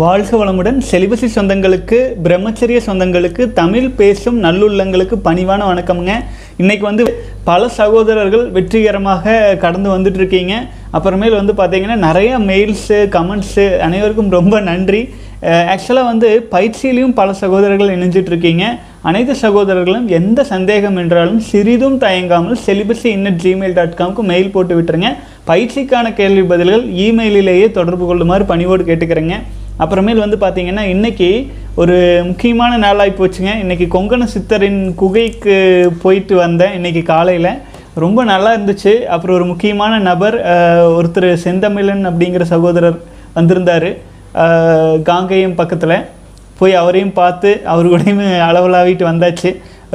வாழ்க வளமுடன். செலிபசி சொந்தங்களுக்கு பிரம்மச்சரிய சொந்தங்களுக்கு தமிழ் பேசும் நல்லுள்ளங்களுக்கு பணிவான வணக்கம்ங்க. இன்றைக்கி வந்து பல சகோதரர்கள் வெற்றிகரமாக கடந்து வந்துட்டு இருக்கீங்க அப்புறமேல் வந்து பார்த்தீங்கன்னா நிறைய மெயில்ஸு கமெண்ட்ஸு அனைவருக்கும் ரொம்ப நன்றி. ஆக்சுவலாக வந்து பயிற்சியிலையும் பல சகோதரர்கள் இணைஞ்சிட்ருக்கீங்க அனைத்து சகோதரர்களும் எந்த சந்தேகம் என்றாலும் சிறிதும் தயங்காமல் celibacy in at Gmail dot காம்க்கு mail போட்டு விட்டுருங்க. பயிற்சிக்கான கேள்வி பதில்கள் இமெயிலிலேயே தொடர்பு கொள்ளுமாறு பணிவோடு கேட்டுக்கிறேங்க. அப்புறமேல் வந்து பார்த்தீங்கன்னா இன்னைக்கு ஒரு முக்கியமான நாளாகி போச்சுங்க. இன்றைக்கி கொங்கண சித்தரின் குகைக்கு போயிட்டு வந்தேன் இன்னைக்கு காலையில். ரொம்ப நல்லா இருந்துச்சு. அப்புறம் ஒரு முக்கியமான நபர் ஒருத்தர் செந்தமிழன் அப்படிங்கிற சகோதரர் வந்திருந்தார். காங்கேயம் பக்கத்தில். போய் அவரையும் பார்த்து அவர் கூடயும் அளவலாவிட்டு வந்தாச்சு.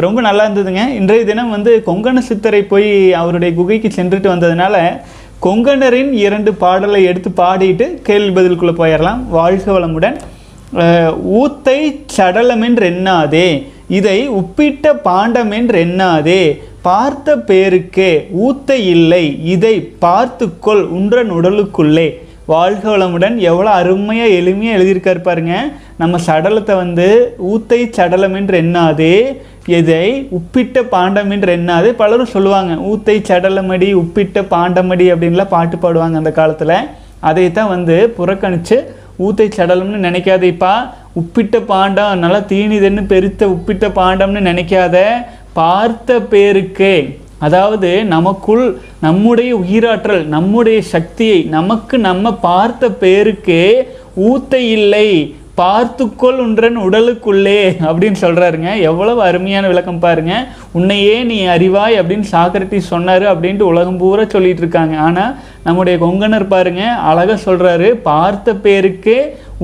ரொம்ப நல்லா இருந்ததுங்க. இன்றைய தினம் வந்து கொங்கண சித்தரை போய் அவருடைய குகைக்கு சென்றுட்டு வந்ததுனால கொங்கணரின் இரண்டு பாடலை எடுத்து பாடிட்டு கேள்வி பதிலுக்குள்ளே போயிடலாம் வாழ்க வளமுடன். ஊத்தை சடலமென்று எண்ணாதே இதை உப்பிட்ட பாண்டமென்று எண்ணாதே பார்த்த பேருக்கே ஊத்தை இல்லை இதை பார்த்துக்கொள் உன்றன் உடலுக்குள்ளே. வாழ்க வளமுடன். எவ்வளோ அருமையாக எளிமையாக எழுதியிருக்காரு பாருங்க. நம்ம சடலத்தை வந்து ஊத்தை சடலம் என்று எண்ணாதே எதை? உப்பிட்ட பாண்டம் என்று என்னாது? பலரும் சொல்லுவாங்க ஊத்தை சடலமடி உப்பிட்ட பாண்டமடி அப்படின்லாம் பாட்டு பாடுவாங்க அந்த காலத்தில். அதை தான் வந்து புறக்கணித்து ஊத்தை சடலம்னு நினைக்காதேப்பா உப்பிட்ட பாண்டம் நல்லா தீனிதன்னு பெருத்த உப்பிட்ட பாண்டம்னு நினைக்காத பார்த்த பேருக்கு. அதாவது நமக்குள் நம்முடைய உயிராற்றல் நம்முடைய சக்தியை நமக்கு நம்ம பார்த்த பேருக்கு ஊத்தை இல்லை பார்த்துக்கொள் உன்றன் உடலுக்குள்ளே அப்படின்னு சொல்கிறாருங்க எவ்வளவு அருமையான விளக்கம் பாருங்க. உன்னையே நீ அறிவாய் அப்படின்னு சாக்ரட்டிஸ் சொன்னார் அப்படின்ட்டு உலகம் பூரா சொல்லிட்டு இருக்காங்க. ஆனால் நம்முடைய கொங்கனர் பாருங்க அழகாக சொல்கிறாரு பார்த்த பேருக்கு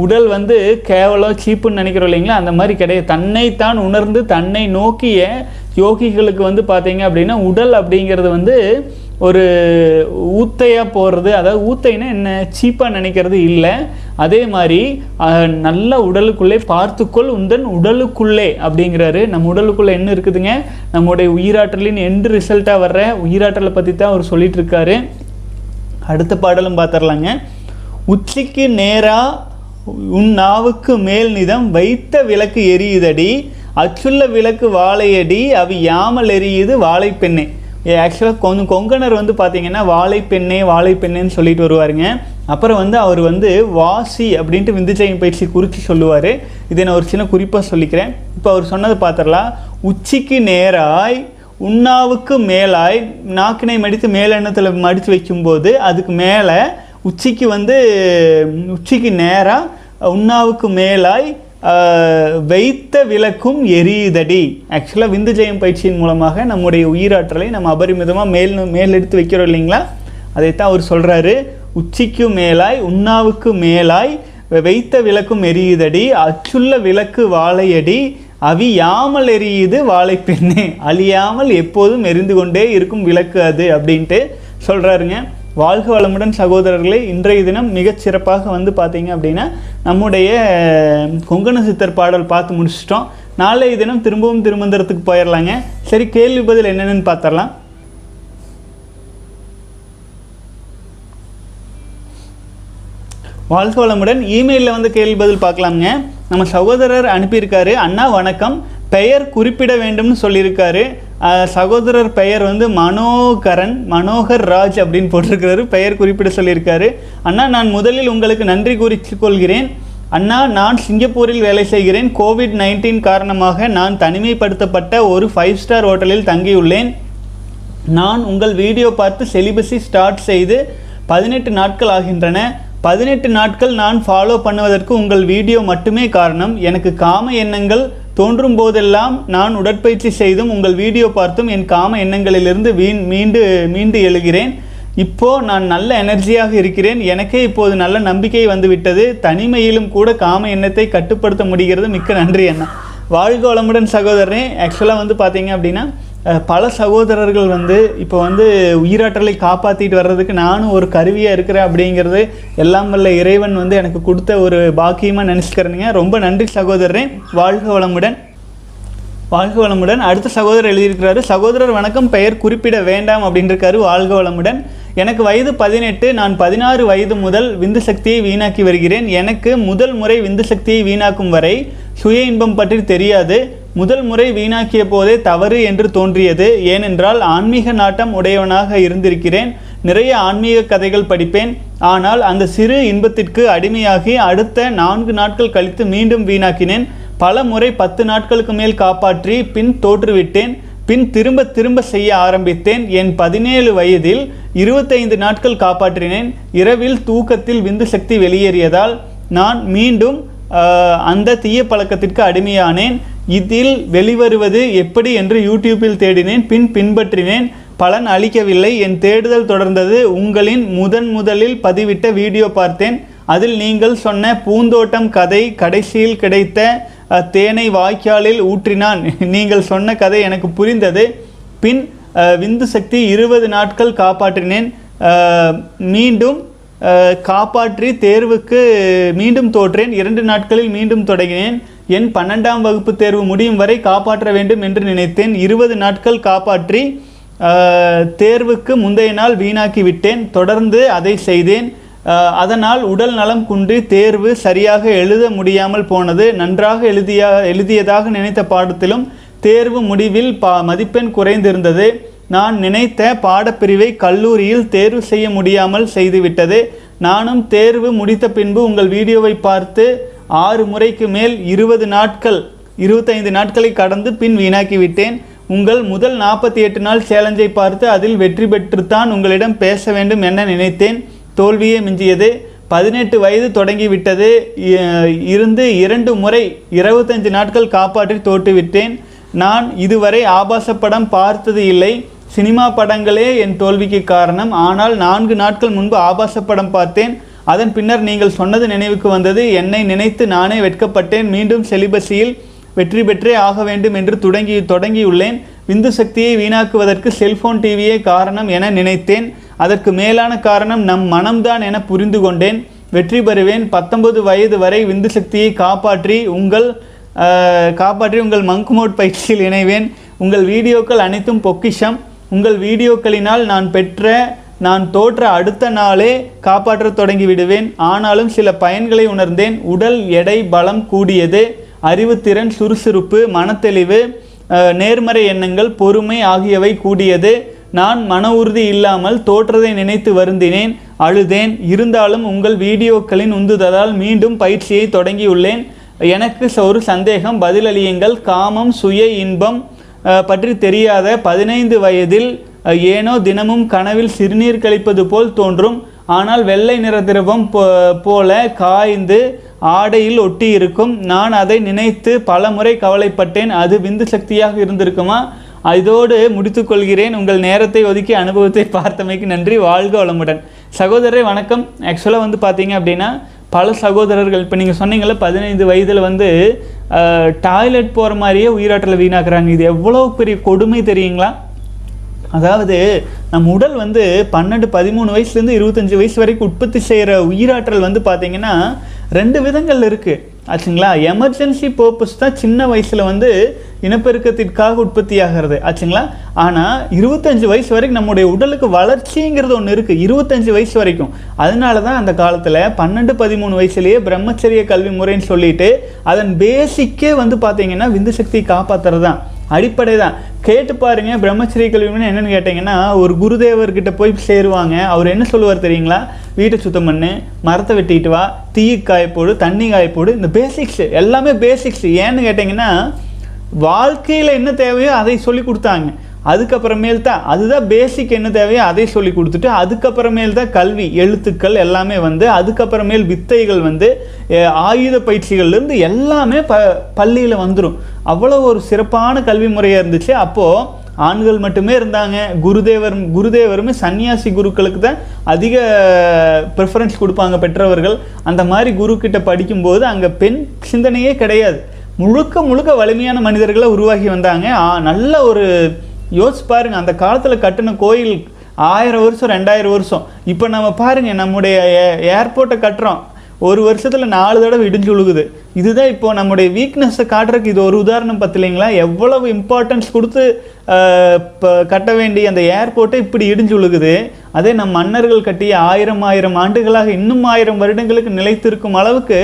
உடல் வந்து கேவலம் சீப்புன்னு நினைக்கிறோம் இல்லைங்களா? அந்த மாதிரி கிடையாது. தன்னைத்தான் உணர்ந்து தன்னை நோக்கிய யோகிகளுக்கு வந்து பார்த்தீங்க அப்படின்னா உடல் அப்படிங்கிறது வந்து ஒரு ஊத்தையாக போடுறது அதாவது ஊத்தைன்னா என்ன? சீப்பாக நினைக்கிறது இல்லை. அதே மாதிரி நல்ல உடலுக்குள்ளே பார்த்துக்கொள் உந்தன் உடலுக்குள்ளே அப்படிங்கிறாரு. நம்ம உடலுக்குள்ளே என்ன இருக்குதுங்க? நம்முடைய உயிராற்றலின் எண்டு ரிசல்ட்டாக வர்ற உயிராற்றலை பற்றி தான் அவர் சொல்லிட்டு இருக்காரு அடுத்த பாடலும் பார்த்துடலாங்க உச்சிக்கு நேராக உன் நாவுக்கு மேல் நிதம் வைத்த விளக்கு எரியுதடி. அச்சுள்ள விளக்கு வாழையடி. அவி யாமல் எரியுது வாழைப்பெண்ணே. ஆக்சுவலாக கொஞ்சம் கொங்கணர் வந்து பார்த்தீங்கன்னா வாழைப்பெண்ணே வாழைப்பெண்ணேன்னு சொல்லிட்டு வருவாருங்க. அப்புறம் வந்து அவர் வந்து வாசி அப்படின்ட்டு விந்துஜயம் பயிற்சி குறித்து சொல்லுவார். இதை நான் ஒரு சின்ன குறிப்பாக சொல்லிக்கிறேன். இப்போ அவர் சொன்னதை பார்த்துடலாம் உச்சிக்கு நேராய் உண்ணாவுக்கு மேலாய் நாக்கினை மடித்து மேலெண்ணத்தில் மடித்து வைக்கும்போது அதுக்கு மேலே உச்சிக்கு வந்து உச்சிக்கு நேராக உண்ணாவுக்கு மேலாய் வைத்த விளக்கும் எரியுதடி. ஆக்சுவலாக விந்து ஜெயம் பயிற்சியின் மூலமாக நம்முடைய உயிராற்றலை நம்ம அபரிமிதமாக மேல் மேல் எடுத்து வைக்கிறோம் இல்லைங்களா? அதைத்தான் அவர் சொல்கிறாரு உச்சிக்கு மேலாய் உண்ணாவுக்கு மேலாய் வைத்த விளக்கும் எரியுதடி அச்சுள்ள விளக்கு வாழையடி அவியாமல் எரியுது வாழைப்பெண்ணே அழியாமல் எப்போதும் எரிந்து கொண்டே இருக்கும் விளக்கு அது அப்படின்ட்டு சொல்கிறாருங்க வாழ்க வளமுடன் சகோதரர்களே இன்றைய தினம் மிகச் சிறப்பாக வந்து பார்த்தீங்க அப்படின்னா நம்முடைய கொங்கண சித்தர் பாடல் பார்த்து முடிச்சிட்டோம். நாளைய தினம் திரும்பவும் திருமந்திரத்துக்கு போயிடலாங்க சரி கேள்வி பதில் என்னென்னு பார்த்துடலாம் வாழ்க வளமுடன் இமெயிலில் வந்து கேள்வி பதில் பார்க்கலாமுங்க. நம்ம சகோதரர் அனுப்பியிருக்காரு அண்ணா வணக்கம். பெயர் குறிப்பிட வேண்டும்னு சொல்லியிருக்காரு. சகோதரர் பெயர் வந்து மனோகரன் மனோகர் ராஜ் அப்படின்னு போட்டிருக்கிறாரு. பெயர் குறிப்பிட சொல்லியிருக்காரு. அண்ணா நான் முதலில் உங்களுக்கு நன்றி குறித்து கொள்கிறேன் அண்ணா நான் சிங்கப்பூரில் வேலை செய்கிறேன். கோவிட் நைன்டீன் காரணமாக நான் தனிமைப்படுத்தப்பட்ட ஒரு ஃபைவ் ஸ்டார் ஹோட்டலில் தங்கியுள்ளேன். நான் உங்கள் வீடியோ பார்த்து செலிபஸை ஸ்டார்ட் செய்து பதினெட்டு நாட்கள் ஆகின்றன. பதினெட்டு நாட்கள் நான் ஃபாலோ பண்ணுவதற்கு உங்கள் வீடியோ மட்டுமே காரணம். எனக்கு காம எண்ணங்கள் தோன்றும் போதெல்லாம் நான் உடற்பயிற்சி செய்தும் உங்கள் வீடியோ பார்த்தும் என் காம எண்ணங்களிலிருந்து வீண் மீண்டு மீண்டு எழுகிறேன். இப்போ நான் நல்ல எனர்ஜியாக இருக்கிறேன். எனக்கே இப்போது நல்ல நம்பிக்கை வந்துவிட்டது. தனிமையிலும் கூட காம எண்ணத்தை கட்டுப்படுத்த முடிகிறது. மிக்க நன்றி அண்ணா. வாழ்க வளமுடன் சகோதரனே. ஆக்சுவலாக வந்து பார்த்தீங்க அப்படின்னா பல சகோதரர்கள் வந்து இப்போ வந்து உயிராற்றலை காப்பாற்றிட்டு வர்றதுக்கு நானும் ஒரு கருவியாக இருக்கிறேன் அப்படிங்கிறது எல்லாம் வல்ல இறைவன் வந்து எனக்கு கொடுத்த ஒரு பாக்கியமாக நினச்சிக்கிறேனுங்க ரொம்ப நன்றி சகோதரரே. வாழ்க வளமுடன். வாழ்க வளமுடன். அடுத்த சகோதரர் எழுதியிருக்கிறாரு சகோதரர் வணக்கம். பெயர் குறிப்பிட வேண்டாம் அப்படின்ருக்காரு வாழ்க வளமுடன். எனக்கு வயது பதினெட்டு நான் பதினாறு வயது முதல் விந்து சக்தியை வீணாக்கி வருகிறேன். எனக்கு முதல் முறை விந்து சக்தியை வீணாக்கும் வரை சுய இன்பம் பற்றி தெரியாது. முதல் முறை வீணாக்கிய போதே தவறு என்று தோன்றியது. ஏனென்றால் ஆன்மீக நாட்டம் உடையவனாக இருந்திருக்கிறேன். நிறைய ஆன்மீக கதைகள் படிப்பேன். ஆனால் அந்த சிறு இன்பத்திற்கு அடிமையாகி அடுத்த நான்கு நாட்கள் கழித்து மீண்டும் வீணாக்கினேன். பல முறை பத்து நாட்களுக்கு மேல் காப்பாற்றி பின் தோற்றுவிட்டேன். பின் திரும்ப திரும்ப செய்ய ஆரம்பித்தேன். என் பதினேழு வயதில் இருபத்தைந்து நாட்கள் காப்பாற்றினேன். இரவில் தூக்கத்தில் விந்து சக்தி வெளியேறியதால் நான் மீண்டும் அந்த தீய பழக்கத்திற்கு அடிமையானேன். இதில் வெளிவருவது எப்படி என்று யூடியூப்பில் தேடினேன் பின் பின்பற்றினேன். பலன் அளிக்கவில்லை. என் தேடுதல் தொடர்ந்தது. உங்களின் முதன் முதலில் பதிவிட்ட வீடியோ பார்த்தேன். அதில் நீங்கள் சொன்ன பூந்தோட்டம் கதை கடைசியில் கிடைத்த தேனை வாய்க்காலில் ஊற்றினான். நீங்கள் சொன்ன கதை எனக்கு புரிந்தது. பின் விந்து சக்தி இருபது நாட்கள் காப்பாற்றினேன். மீண்டும் காப்பாற்றி தேர்வுக்கு மீண்டும் தோற்றேன். இரண்டு நாட்களில் மீண்டும் தொடங்கினேன். என் பன்னெண்டாம் வகுப்பு தேர்வு முடியும் வரை காப்பாற்ற வேண்டும் என்று நினைத்தேன். இருபது நாட்கள் காப்பாற்றி தேர்வுக்கு முந்தைய நாள் வீணாக்கி விட்டேன். தொடர்ந்து அதை செய்தேன். அதனால் உடல் நலம் குன்றி தேர்வு சரியாக எழுத முடியாமல் போனது. நன்றாக எழுதிய எழுதியதாக நினைத்த பாடத்திலும் தேர்வு முடிவில் பா மதிப்பெண் குறைந்திருந்தது. நான் நினைத்த பாடப்பிரிவை கல்லூரியில் தேர்வு செய்ய முடியாமல் செய்துவிட்டது. நானும் தேர்வு முடித்த பின்பு உங்கள் வீடியோவை பார்த்து ஆறு முறைக்கு மேல் இருபது நாட்கள் இருபத்தைந்து நாட்களை கடந்து பின் வீணாக்கிவிட்டேன். உங்கள் முதல் நாற்பத்தி எட்டு நாள் சேலஞ்சை பார்த்து அதில் வெற்றி பெற்றுத்தான் உங்களிடம் பேச வேண்டும் என நினைத்தேன். தோல்வியே மிஞ்சியது. பதினெட்டு வயது தொடங்கிவிட்டது. இருந்து இரண்டு முறை இருபத்தஞ்சு நாட்கள் காப்பாற்றி தோற்றுவிட்டேன். நான் இதுவரை ஆபாச படம் பார்த்தது இல்லை. சினிமா படங்களே என் தோல்விக்கு காரணம். ஆனால் நான்கு நாட்கள் முன்பு ஆபாச படம் பார்த்தேன். அதன் பின்னர் நீங்கள் சொன்னது நினைவுக்கு வந்தது. என்னை நினைத்து நானே வெட்கப்பட்டேன். மீண்டும் செலிபஸியில் வெற்றி பெற்றே ஆக வேண்டும் என்று தொடங்கி தொடங்கியுள்ளேன். விந்து சக்தியை வீணாக்குவதற்கு செல்போன் டிவியே காரணம் என நினைத்தேன். அதற்கு மேலான காரணம் நம் மனம்தான் என புரிந்து கொண்டேன். வெற்றி பெறுவேன். பத்தொன்பது வயது வரை விந்து சக்தியை காப்பாற்றி உங்கள் காப்பாற்றி உங்கள் மங்க்மோட் பயிற்சியில் இணைவேன். உங்கள் வீடியோக்கள் அனைத்தும் பொக்கிஷம். உங்கள் வீடியோக்களினால் நான் பெற்ற நான் தோற்ற அடுத்த நாளே காப்பாற்றத் தொடங்கி விடுவேன் ஆனாலும் சில பயன்களை உணர்ந்தேன். உடல் எடை பலம் கூடியது அறிவுத்திறன் சுறுசுறுப்பு மனத்தெளிவு நேர்மறை எண்ணங்கள் பொறுமை ஆகியவை கூடியது. நான் மன உறுதி இல்லாமல் தோற்றதை நினைத்து வருந்தினேன் அழுதேன். இருந்தாலும் உங்கள் வீடியோக்களின் உந்துதலால் மீண்டும் பயிற்சியை தொடங்கியுள்ளேன். எனக்கு ஒரு சந்தேகம் பதிலளியுங்கள். காமம் சுய இன்பம் பற்றி தெரியாத பதினைந்து வயதில் ஏனோ தினமும் கனவில் சிறுநீர் கழிப்பது போல் தோன்றும். ஆனால் வெள்ளை நிற திரவம் போ- போல காய்ந்து ஆடையில் ஒட்டி இருக்கும் நான் அதை நினைத்து பல முறை கவலைப்பட்டேன். அது விந்து சக்தியாக இருந்திருக்குமா? இதோடு முடித்துக்கொள்கிறேன். உங்கள் நேரத்தை ஒதுக்கி அனுபவத்தை பார்த்தமைக்கு நன்றி. வாழ்க வளமுடன். சகோதரரை வணக்கம். ஆக்சுவலாக வந்து பார்த்தீங்க அப்படின்னா பல சகோதரர்கள் இப்போ நீங்கள் சொன்னீங்கல்ல பதினைந்து வயதில் வந்து டாய்லெட் போகிற மாதிரியே உயிராற்றலை வீணாக்குறாங்க. இது எவ்வளோ பெரிய கொடுமை தெரியுங்களா? அதாவது நம்ம உடல் வந்து பன்னெண்டு பதிமூணு வயசுலேருந்து இருபத்தஞ்சி வயசு வரைக்கும் உற்பத்தி செய்கிற உயிராற்றல் வந்து பார்த்தீங்கன்னா ரெண்டு விதங்கள் இருக்குது ஆச்சுங்களா? எமர்ஜென்சி பர்பஸ் தான் சின்ன வயசில் வந்து இனப்பெருக்கத்திற்காக உற்பத்தியாகிறது. ஆச்சுங்களா? ஆனால் இருபத்தஞ்சு வயசு வரைக்கும் நம்முடைய உடலுக்கு வளர்ச்சிங்கிறது ஒன்று இருக்குது இருபத்தஞ்சு வயசு வரைக்கும். அதனால தான் அந்த காலத்தில் பன்னெண்டு பதிமூணு வயசுலேயே பிரம்மச்சரிய கல்வி முறைன்னு சொல்லிட்டு அதன் பேசிக்கே வந்து பார்த்தீங்கன்னா விந்து சக்தியை காப்பாற்றுறது தான் அடிப்படை தான் கேட்டு பாருங்க பிரம்மச்சரிய கல்வின்னு என்னென்னு கேட்டிங்கன்னா ஒரு குருதேவர்கிட்ட போய் சேருவாங்க. அவர் என்ன சொல்லுவார் தெரியுங்களா? வீட்டை சுத்தம் பண்ணு மரத்தை வெட்டிட்டு வா தீ காயப்போடு தண்ணி காயப்போடு இந்த பேசிக்ஸ் எல்லாமே பேசிக்ஸ் ஏன்னு கேட்டிங்கன்னா வாழ்க்கையில் என்ன தேவையோ அதை சொல்லி கொடுத்தாங்க. அதுக்கப்புறமேல் தான் அதுதான் பேசிக் என்ன தேவையோ அதை சொல்லி கொடுத்துட்டு அதுக்கப்புறமேல் தான் கல்வி எழுத்துக்கள் எல்லாமே வந்து அதுக்கப்புறமேல் வித்தைகள் வந்து ஆயுத பயிற்சிகள்லேருந்து எல்லாமே ப பள்ளியில் வந்துடும் அவ்வளோ ஒரு சிறப்பான கல்வி முறையாக இருந்துச்சு. அப்போது ஆண்கள் மட்டுமே இருந்தாங்க. குருதேவர் குருதேவருமே சன்னியாசி குருக்களுக்கு தான் அதிக ப்ரிஃபரன்ஸ் கொடுப்பாங்க பெற்றவர்கள். அந்த மாதிரி குருக்கிட்ட படிக்கும்போது அங்கே பெண் சிந்தனையே கிடையாது. முழுக்க முழுக்க வலிமையான மனிதர்களை உருவாகி வந்தாங்க. நல்ல ஒரு யோசிச்சு பாருங்கள் அந்த காலத்தில் கட்டின கோயில் ஆயிரம் வருஷம் ரெண்டாயிரம் வருஷம். இப்போ நம்ம பாருங்க நம்முடைய ஏர்போர்ட்டை கட்டுறோம். ஒரு வருஷத்தில் நாலு தடவை இடிஞ்சு விழுகுது இதுதான் இப்போ நம்முடைய வீக்னஸை காட்டுறதுக்கு இது ஒரு உதாரணம் பார்த்தில்லைங்களா? எவ்வளவு இம்பார்ட்டன்ஸ் கொடுத்து இப்போ கட்ட வேண்டிய அந்த ஏர்போர்ட்டை இப்படி இடிஞ்சு விழுகுது அதே நம் மன்னர்கள் கட்டிய ஆயிரம் ஆயிரம் ஆண்டுகளாக இன்னும் ஆயிரம் வருடங்களுக்கு நிலைத்திருக்கும் அளவுக்கு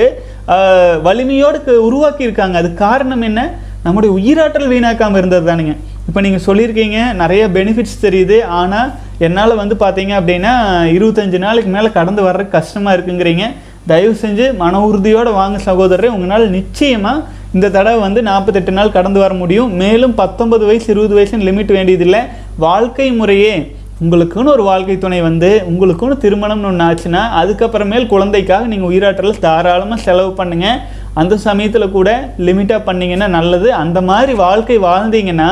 வலிமையோடு உருவாக்கியிருக்காங்க. அது காரணம் என்ன? நம்முடைய உயிராற்றல் வீணாக்காமல் இருந்தது தானுங்க. இப்போ நீங்கள் சொல்லியிருக்கீங்க நிறைய பெனிஃபிட்ஸ் தெரியுது. ஆனால் என்னால் வந்து பார்த்தீங்க அப்படின்னா இருபத்தஞ்சு நாளுக்கு மேலே கடந்து வர்றதுக்கு கஷ்டமாக இருக்குங்கிறீங்க. தயவு செஞ்சு மன உறுதியோடு வாங்க சகோதரரை உங்களால் நிச்சயமாக இந்த தடவை வந்து நாற்பத்தெட்டு நாள் கடந்து வர முடியும். மேலும் பத்தொன்பது வயசு இருபது வயசுன்னு லிமிட் வேண்டியதில்லை. வாழ்க்கை முறையே உங்களுக்குன்னு ஒரு வாழ்க்கை துணை வந்து உங்களுக்குன்னு திருமணம்னு ஒன்று ஆச்சுன்னா அதுக்கப்புறமேல் குழந்தைக்காக நீங்கள் உயிராற்றல் தாராளமாக செலவு பண்ணுங்கள் அந்த சமயத்தில் கூட லிமிட்டாக பண்ணிங்கன்னா நல்லது. அந்த மாதிரி வாழ்க்கை வாழ்ந்தீங்கன்னா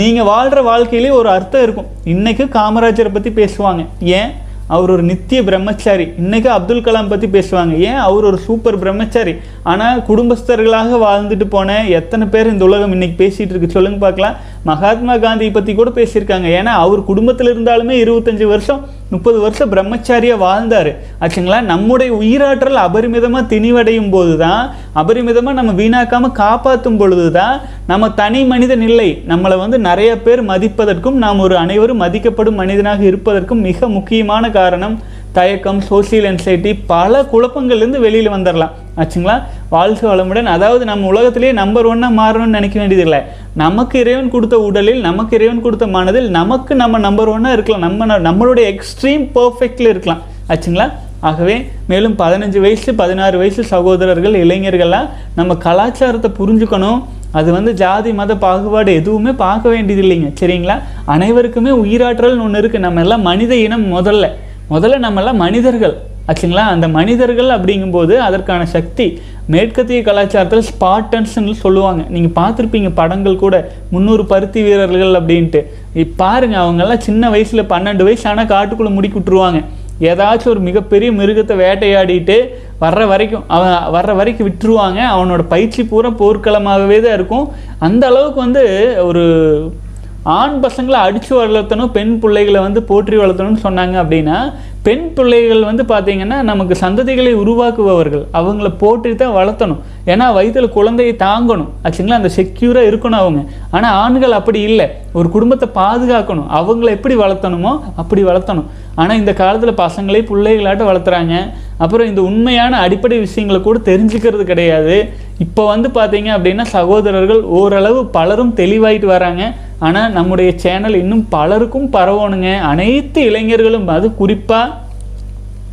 நீங்கள் வாழ்கிற வாழ்க்கையிலே ஒரு அர்த்தம் இருக்கும். இன்றைக்கு காமராஜரை பற்றி பேசுவாங்க. ஏன்? அவர் ஒரு நித்திய பிரம்மச்சாரி. இன்றைக்கி அப்துல் கலாம் பற்றி பேசுவாங்க. ஏன்? அவர் ஒரு சூப்பர் பிரம்மச்சாரி. ஆனால் குடும்பஸ்தர்களாக வாழ்ந்துட்டு போன எத்தனை பேர் இந்த உலகம் இன்றைக்கி பேசிகிட்டு இருக்கு? சொல்லுங்க பார்க்கலாம். மகாத்மா காந்தியை பற்றி கூட பேசியிருக்காங்க. ஏன்னா அவர் குடும்பத்தில் இருந்தாலுமே இருபத்தஞ்சி வருஷம் முப்பது வருஷம் பிரம்மச்சாரியாக வாழ்ந்தார். ஆச்சுங்களா? நம்முடைய உயிராற்றல் அபரிமிதமாக திணிவடையும் போது தான் அபரிமிதமாக நம்ம வீணாக்காமல் காப்பாற்றும் பொழுது தான் நம்ம தனி மனிதன் இல்லை. நம்மளை வந்து நிறைய பேர் மதிப்பதற்கும் நாம் ஒரு அனைவரும் மதிக்கப்படும் மனிதனாக இருப்பதற்கும் மிக முக்கியமான காரணம் தயக்கம் சோசியல் என்சைட்டி பல குழப்பங்கள்லேருந்து வெளியில் வந்துடலாம் ஆச்சுங்களா? வாழ்க வளமுடன். அதாவது நம்ம உலகத்திலேயே நம்பர் ஒன்னாக மாறணும்னு நினைக்க வேண்டியதில்லை. நமக்கு இறைவன் கொடுத்த உடலில் நமக்கு இறைவன் கொடுத்த மனதில் நமக்கு நம்ம நம்பர் ஒன்னாக இருக்கலாம். நம்ம ந- நம்மளுடைய எக்ஸ்ட்ரீம் பர்ஃபெக்டில் இருக்கலாம். ஆச்சுங்களா? ஆகவே மேலும் பதினஞ்சு வயசு பதினாறு வயசு சகோதரர்கள் இளைஞர்கள்லாம் நம்ம கலாச்சாரத்தை புரிஞ்சுக்கணும். அது வந்து ஜாதி மத பாகுபாடு எதுவுமே பார்க்க வேண்டியது இல்லைங்க சரிங்களா? அனைவருக்குமே உயிராற்றல்னு ஒன்று இருக்குது நம்ம எல்லாம் மனித இனம் முதல்ல. முதல்ல நம்ம எல்லாம் மனிதர்கள் ஆச்சுங்களா? அந்த மனிதர்கள் அப்படிங்கும்போது அதற்கான சக்தி மேற்கத்திய கலாச்சாரத்தில் ஸ்பாட்டன்ஸ்ன்னு சொல்லுவாங்க. நீங்கள் பார்த்துருப்பீங்க படங்கள் கூட முந்நூறு பருத்தி வீரர்கள் அப்படின்ட்டு. பாருங்கள் பாருங்க அவங்கெல்லாம் சின்ன வயசில் பன்னெண்டு வயசு ஆனால் காட்டுக்குள்ளே முடிக்கி விட்டுருவாங்க. ஏதாச்சும் ஒரு மிகப்பெரிய மிருகத்தை வேட்டையாடிட்டு வர்ற வரைக்கும் அவன் வர்ற வரைக்கும் விட்டுருவாங்க. அவனோட பயிற்சி பூரா போர்க்களமாகவே தான் இருக்கும். அந்த அளவுக்கு வந்து ஒரு ஆண் பசங்களை அடித்து வளர்த்தணும் பெண் பிள்ளைகளை வந்து போற்றி வளர்த்தணும்னு சொன்னாங்க அப்படின்னா பெண் பிள்ளைகள் வந்து பார்த்திங்கன்னா நமக்கு சந்ததிகளை உருவாக்குபவர்கள். அவங்கள போற்றி தான் வளர்த்தணும். ஏன்னா வயிற்றில் குழந்தையை தாங்கணும். ஆச்சுங்களா? அந்த செக்யூராக இருக்கணும் அவங்க. ஆனால் ஆண்கள் அப்படி இல்லை. ஒரு குடும்பத்தை பாதுகாக்கணும். அவங்கள எப்படி வளர்த்தணுமோ அப்படி வளர்த்தணும். ஆனால் இந்த காலத்தில் பசங்களே பிள்ளைகளாட்ட வளர்த்துறாங்க. அப்புறம் இந்த உண்மையான அடிப்படை விஷயங்களை கூட தெரிஞ்சுக்கிறது கிடையாது. இப்போ வந்து பார்த்தீங்க அப்படின்னா சகோதரர்கள் ஓரளவு பலரும் தெளிவாயிட்டு வராங்க. ஆனால் நம்முடைய சேனல் இன்னும் பலருக்கும் பரவணுங்க. அனைத்து இளைஞர்களும் அது குறிப்பாக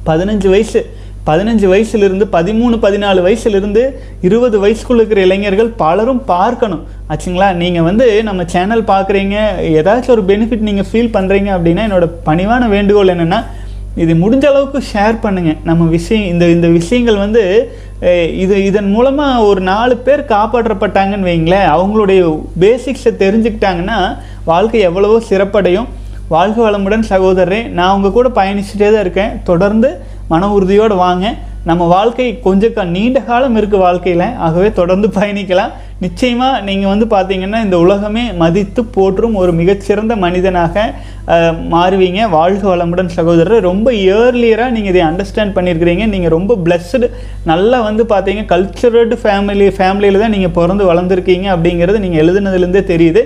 பதினஞ்சு வயசு பதினஞ்சு வயசுலேருந்து பதிமூணு பதினாலு வயசுலேருந்து இருபது வயசுக்குள்ள இருக்கிற இளைஞர்கள் பலரும் பார்க்கணும். ஆச்சுங்களா? நீங்கள் வந்து நம்ம சேனல் பார்க்குறீங்க ஏதாச்சும் ஒரு பெனிஃபிட் நீங்கள் ஃபீல் பண்ணுறீங்க அப்படின்னா என்னோட பணிவான வேண்டுகோள் என்னென்னா இது முடிஞ்ச அளவுக்கு ஷேர் பண்ணுங்கள் நம்ம விஷயம் இந்த இந்த விஷயங்கள் வந்து இது இதன் மூலமாக ஒரு நாலு பேர் காப்பாற்றப்பட்டாங்கன்னு வைங்களேன். அவங்களுடைய பேசிக்ஸை தெரிஞ்சுக்கிட்டாங்கன்னா வாழ்க்கை எவ்வளவோ சிறப்படையும். வாழ்க வளமுடன் சகோதரரே நான் உங்கள் கூட பயணிச்சுட்டே தான் இருக்கேன். தொடர்ந்து மன உறுதியோடு வாங்க. நம்ம வாழ்க்கை கொஞ்சம் நீண்ட காலம் இருக்குது வாழ்க்கையில். ஆகவே தொடர்ந்து பயணிக்கலாம். நிச்சயமாக நீங்கள் வந்து பார்த்தீங்கன்னா இந்த உலகமே மதித்து போற்றும் ஒரு மிகச்சிறந்த மனிதனாக மாறுவீங்க. வாழ்க வளமுடன் சகோதரர். ரொம்ப இயர்லியராக நீங்கள் இதை அண்டர்ஸ்டாண்ட் பண்ணியிருக்கிறீங்க. நீங்கள் ரொம்ப பிளஸ்டு நல்லா வந்து பார்த்தீங்க கல்ச்சரடு ஃபேமிலி ஃபேமிலியில் தான் நீங்கள் பிறந்து வளர்ந்துருக்கீங்க அப்படிங்கிறது நீங்கள் எழுதுனதுலேருந்தே தெரியுது.